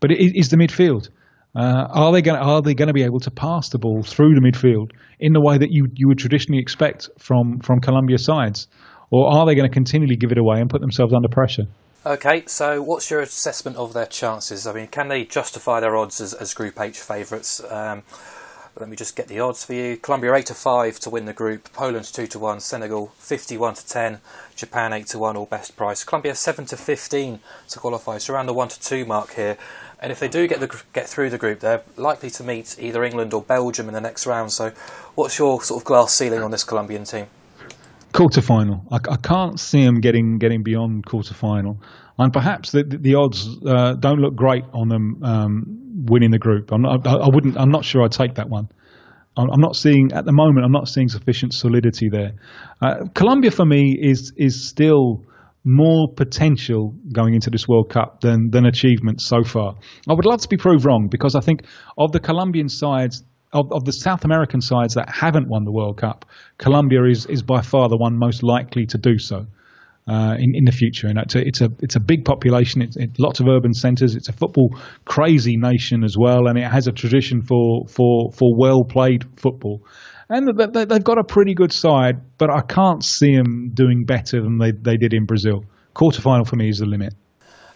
but it is the midfield. Uh, are they going are they going to be able to pass the ball through the midfield in the way that you you would traditionally expect from from Colombia sides, or are they going to continually give it away and put themselves under pressure? Okay, so what's your assessment of their chances? I mean, can they justify their odds as, as Group H favourites? Um, let me just get the odds for you. Colombia 8 to 5 to win the group, Poland 2 to 1, Senegal 51 to 10, Japan 8 to 1 all best price. Colombia 7 to 15 to qualify, so around the 1 to 2 mark here. And if they do get the get through the group, they're likely to meet either England or Belgium in the next round. So, what's your sort of glass ceiling on this Colombian team? Quarter final. I, I can't see them getting getting beyond quarter final, and perhaps the the, the odds uh, don't look great on them um, winning the group. I'm not, I wouldn't. I'm not sure I'd take that one. I'm not seeing at the moment. I'm not seeing sufficient solidity there. Uh, Colombia for me is is still more potential going into this World Cup than than achievements so far. I would love to be proved wrong because I think of the Colombian sides. Of, of the South American sides that haven't won the World Cup, Colombia is, is by far the one most likely to do so uh, in in the future. And it's a it's a it's a big population. It's, lots of urban centres. It's a football crazy nation as well, and it has a tradition for for for well played football. And they've got a pretty good side, but I can't see them doing better than they, they did in Brazil. Quarter final for me is the limit.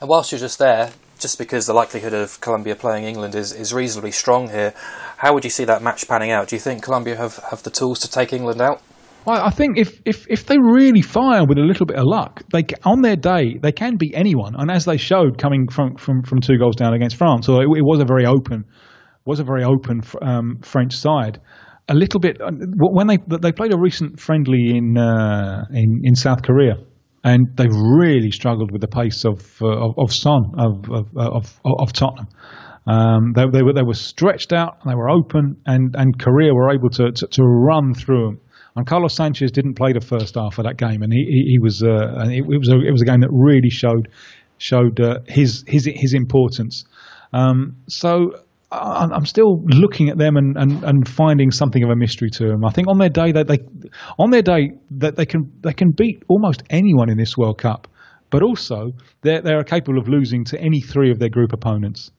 And whilst you're just there, just because the likelihood of Colombia playing England is, is reasonably strong here, how would you see that match panning out? Do you think Colombia have, have the tools to take England out? Well, I think if, if, if they really fire with a little bit of luck, they on their day they can beat anyone. And as they showed, coming from, from, from two goals down against France, so it, it was a very open was a very open um, French side. A little bit uh, when they they played a recent friendly in uh, in in South Korea, and they really struggled with the pace of uh, of, of Son of of, of, of Tottenham. Um, they, they, were they were stretched out, and they were open, and, and Korea were able to, to, to run through them And Carlos Sanchez didn't play the first half of that game, and he he, he was uh, it, it, was a, it was a game that really showed showed uh, his his his importance. Um, so I'm still looking at them and, and, and finding something of a mystery to them. I think on their day that they, on their day that they can they can beat almost anyone in this World Cup, but also they're they're capable of losing to any three of their group opponents.